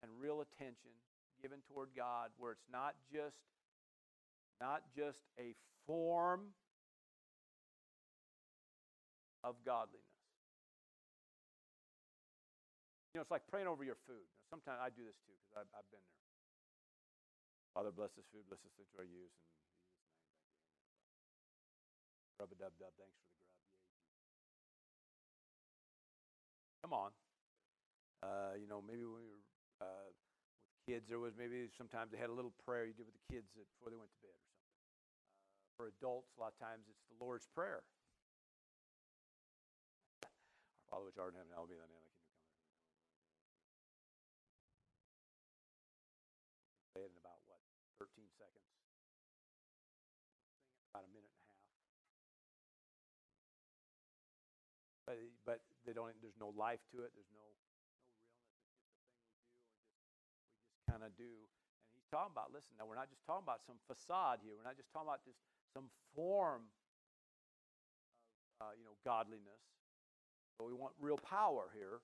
S1: and real attention given toward God, where it's not just not just a form of godliness. You know, it's like praying over your food. Sometimes I do this too because I've, I've been there. Father, bless this food, bless this thing to our use. And Rub a dub dub. Thanks for the grub. Come on. Uh, you know, maybe when we were uh, with kids, there was maybe sometimes they had a little prayer you did with the kids before they went to bed or something. Uh, for adults, a lot of times it's the Lord's Prayer. [LAUGHS] Our Father which art in heaven, hallowed be thy name. They don't. There's no life to it. There's no no realness. It's just a thing we do, just we just kind of do. And he's talking about. Listen, now we're not just talking about some facade here. We're not just talking about just some form of uh, you know godliness. But we want real power here.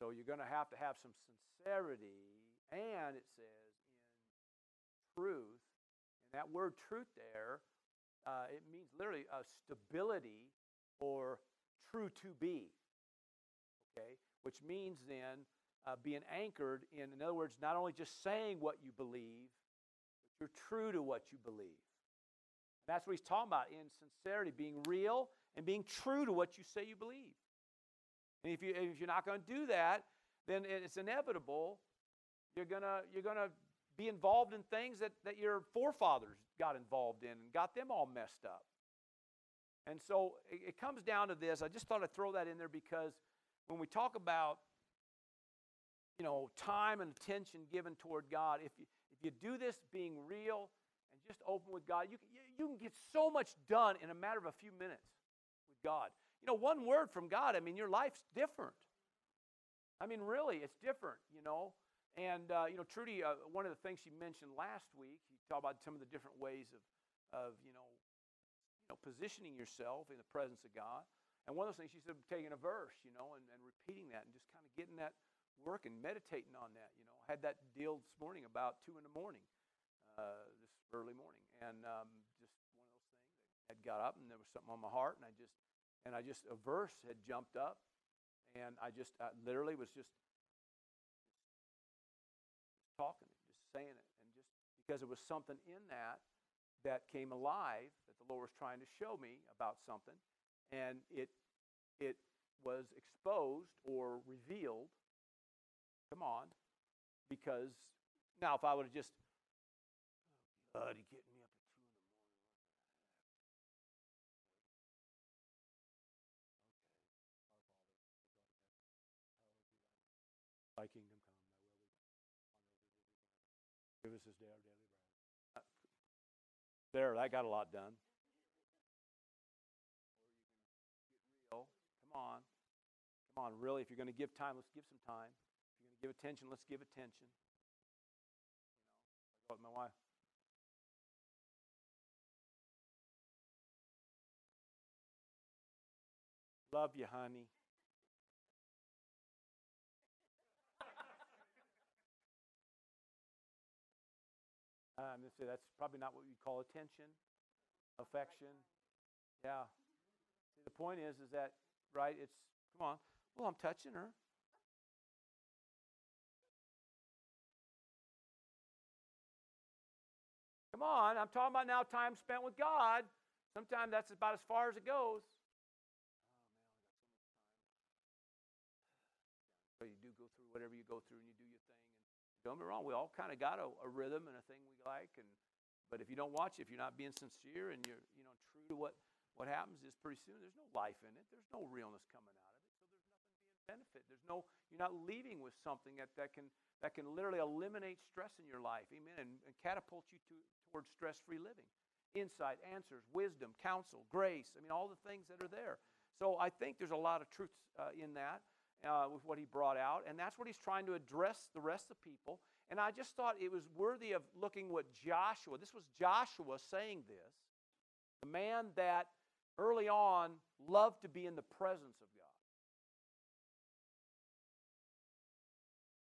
S1: So you're going to have to have some sincerity, and it says in truth, And that word truth there, uh, it means literally a stability or true to be. Okay? Which means then uh, being anchored in, in other words, not only just saying what you believe, but you're true to what you believe. That's what he's talking about in sincerity, being real and being true to what you say you believe. And if, you, if you're not going to do that, then it's inevitable you're going you're gonna be involved in things that, that your forefathers got involved in and got them all messed up. And so it comes down to this. I just thought I'd throw that in there because when we talk about you know, time and attention given toward God, if you, if you do this being real and just open with God, you can, you can get so much done in a matter of a few minutes with God. You know, one word from God, I mean, your life's different. I mean, really, it's different, you know. And, uh, you know, Trudy, uh, one of the things she mentioned last week, you talked about some of the different ways of, of you, know, you know, positioning yourself in the presence of God. And one of those things, she said, taking a verse, you know, and, and repeating that and just kind of getting that work and meditating on that. You know, I had that deal this morning about two in the morning, uh, this early morning, and um, just one of those things. I had got up and there was something on my heart, and I just, and I just a verse had jumped up, and I just I literally was just, just talking just saying it, and just because it was something in that that came alive that the Lord was trying to show me about something, and it it was exposed or revealed Come on. Because now, if I would have just, oh, getting me up at 2 in the morning. Thy kingdom come. Give us this day our daily bread. Uh, there, that got a lot done. Come on. Come on, really, if you're going to give time, let's give some time If you're going to give attention, let's give attention. You know, I go with my wife. Love you, honey. Um, that's probably not what you call attention, affection. Yeah. See, the point is, is that right? It's come on. Well, I'm touching her. Come on, I'm talking about now time spent with God. Sometimes that's about as far as it goes. Oh. So you do go through whatever you go through and you do your thing. And don't be wrong, we all kind of got a, a rhythm and a thing we like. And but if you don't watch, if you're not being sincere and you're you know true to what what happens is pretty soon there's no life in it. There's no realness coming out of it. So there's nothing being benefit. There's no you're not leaving with something that, that can that can literally eliminate stress in your life, amen, and, and catapult you to, towards stress free living. Insight, answers, wisdom, counsel, grace. I mean, all the things that are there. So I think there's a lot of truths uh, in that uh, with what he brought out, and that's what he's trying to address the rest of people. And I just thought it was worthy of looking what Joshua, this was Joshua saying this, the man that early on loved to be in the presence of God.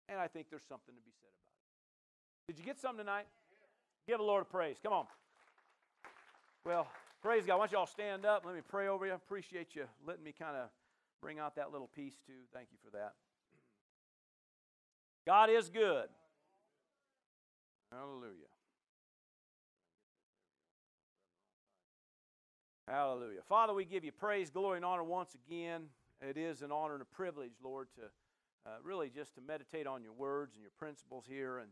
S1: And I think there's something to be said about it. Did you get something tonight? Give the Lord a praise. Come on. Well, praise God. Why don't y'all stand up? Let me pray over you. Appreciate you letting me kind of bring out that little piece too. Thank you for that. God is good. Hallelujah. Hallelujah. Father, we give you praise, glory, and honor once again. It is an honor and a privilege, Lord, to uh, really just to meditate on your words and your principles here. And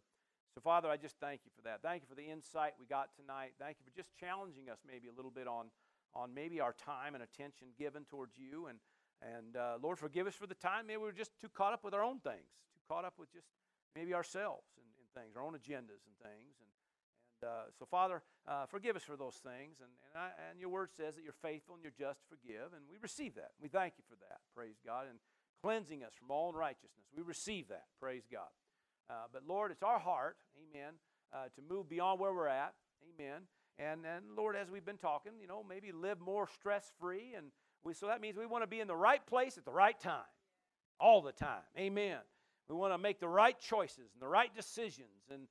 S1: so, Father, I just thank you for that. Thank you for the insight we got tonight. Thank you for just challenging us maybe a little bit on, on maybe our time and attention given towards you. And, and uh, Lord, forgive us for the time. Maybe we are just too caught up with our own things, too caught up with just maybe ourselves and, and things, our own agendas and things. And uh, so, Father, uh, forgive us for those things. And, and, I, and your word says that you're faithful and you're just to forgive. And we receive that. We thank you for that. Praise God. And cleansing us from all unrighteousness. We receive that. Praise God. Uh, but Lord, it's our heart, amen, uh, to move beyond where we're at, amen. And, and Lord, as we've been talking, you know, maybe live more stress free. And we, so that means we want to be in the right place at the right time, all the time, amen. We want to make the right choices and the right decisions and,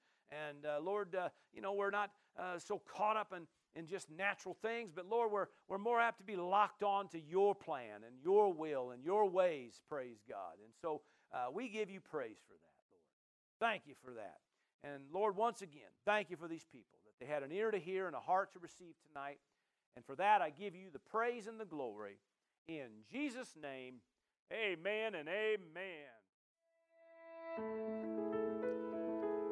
S1: And uh, Lord, uh, you know, we're not uh, so caught up in, in just natural things, but Lord, we're, we're more apt to be locked on to your plan and your will and your ways, praise God. And so uh, we give you praise for that, Lord. Thank you for that. And Lord, once again, thank you for these people, that they had an ear to hear and a heart to receive tonight. And for that, I give you the praise and the glory. In Jesus' name, amen and amen.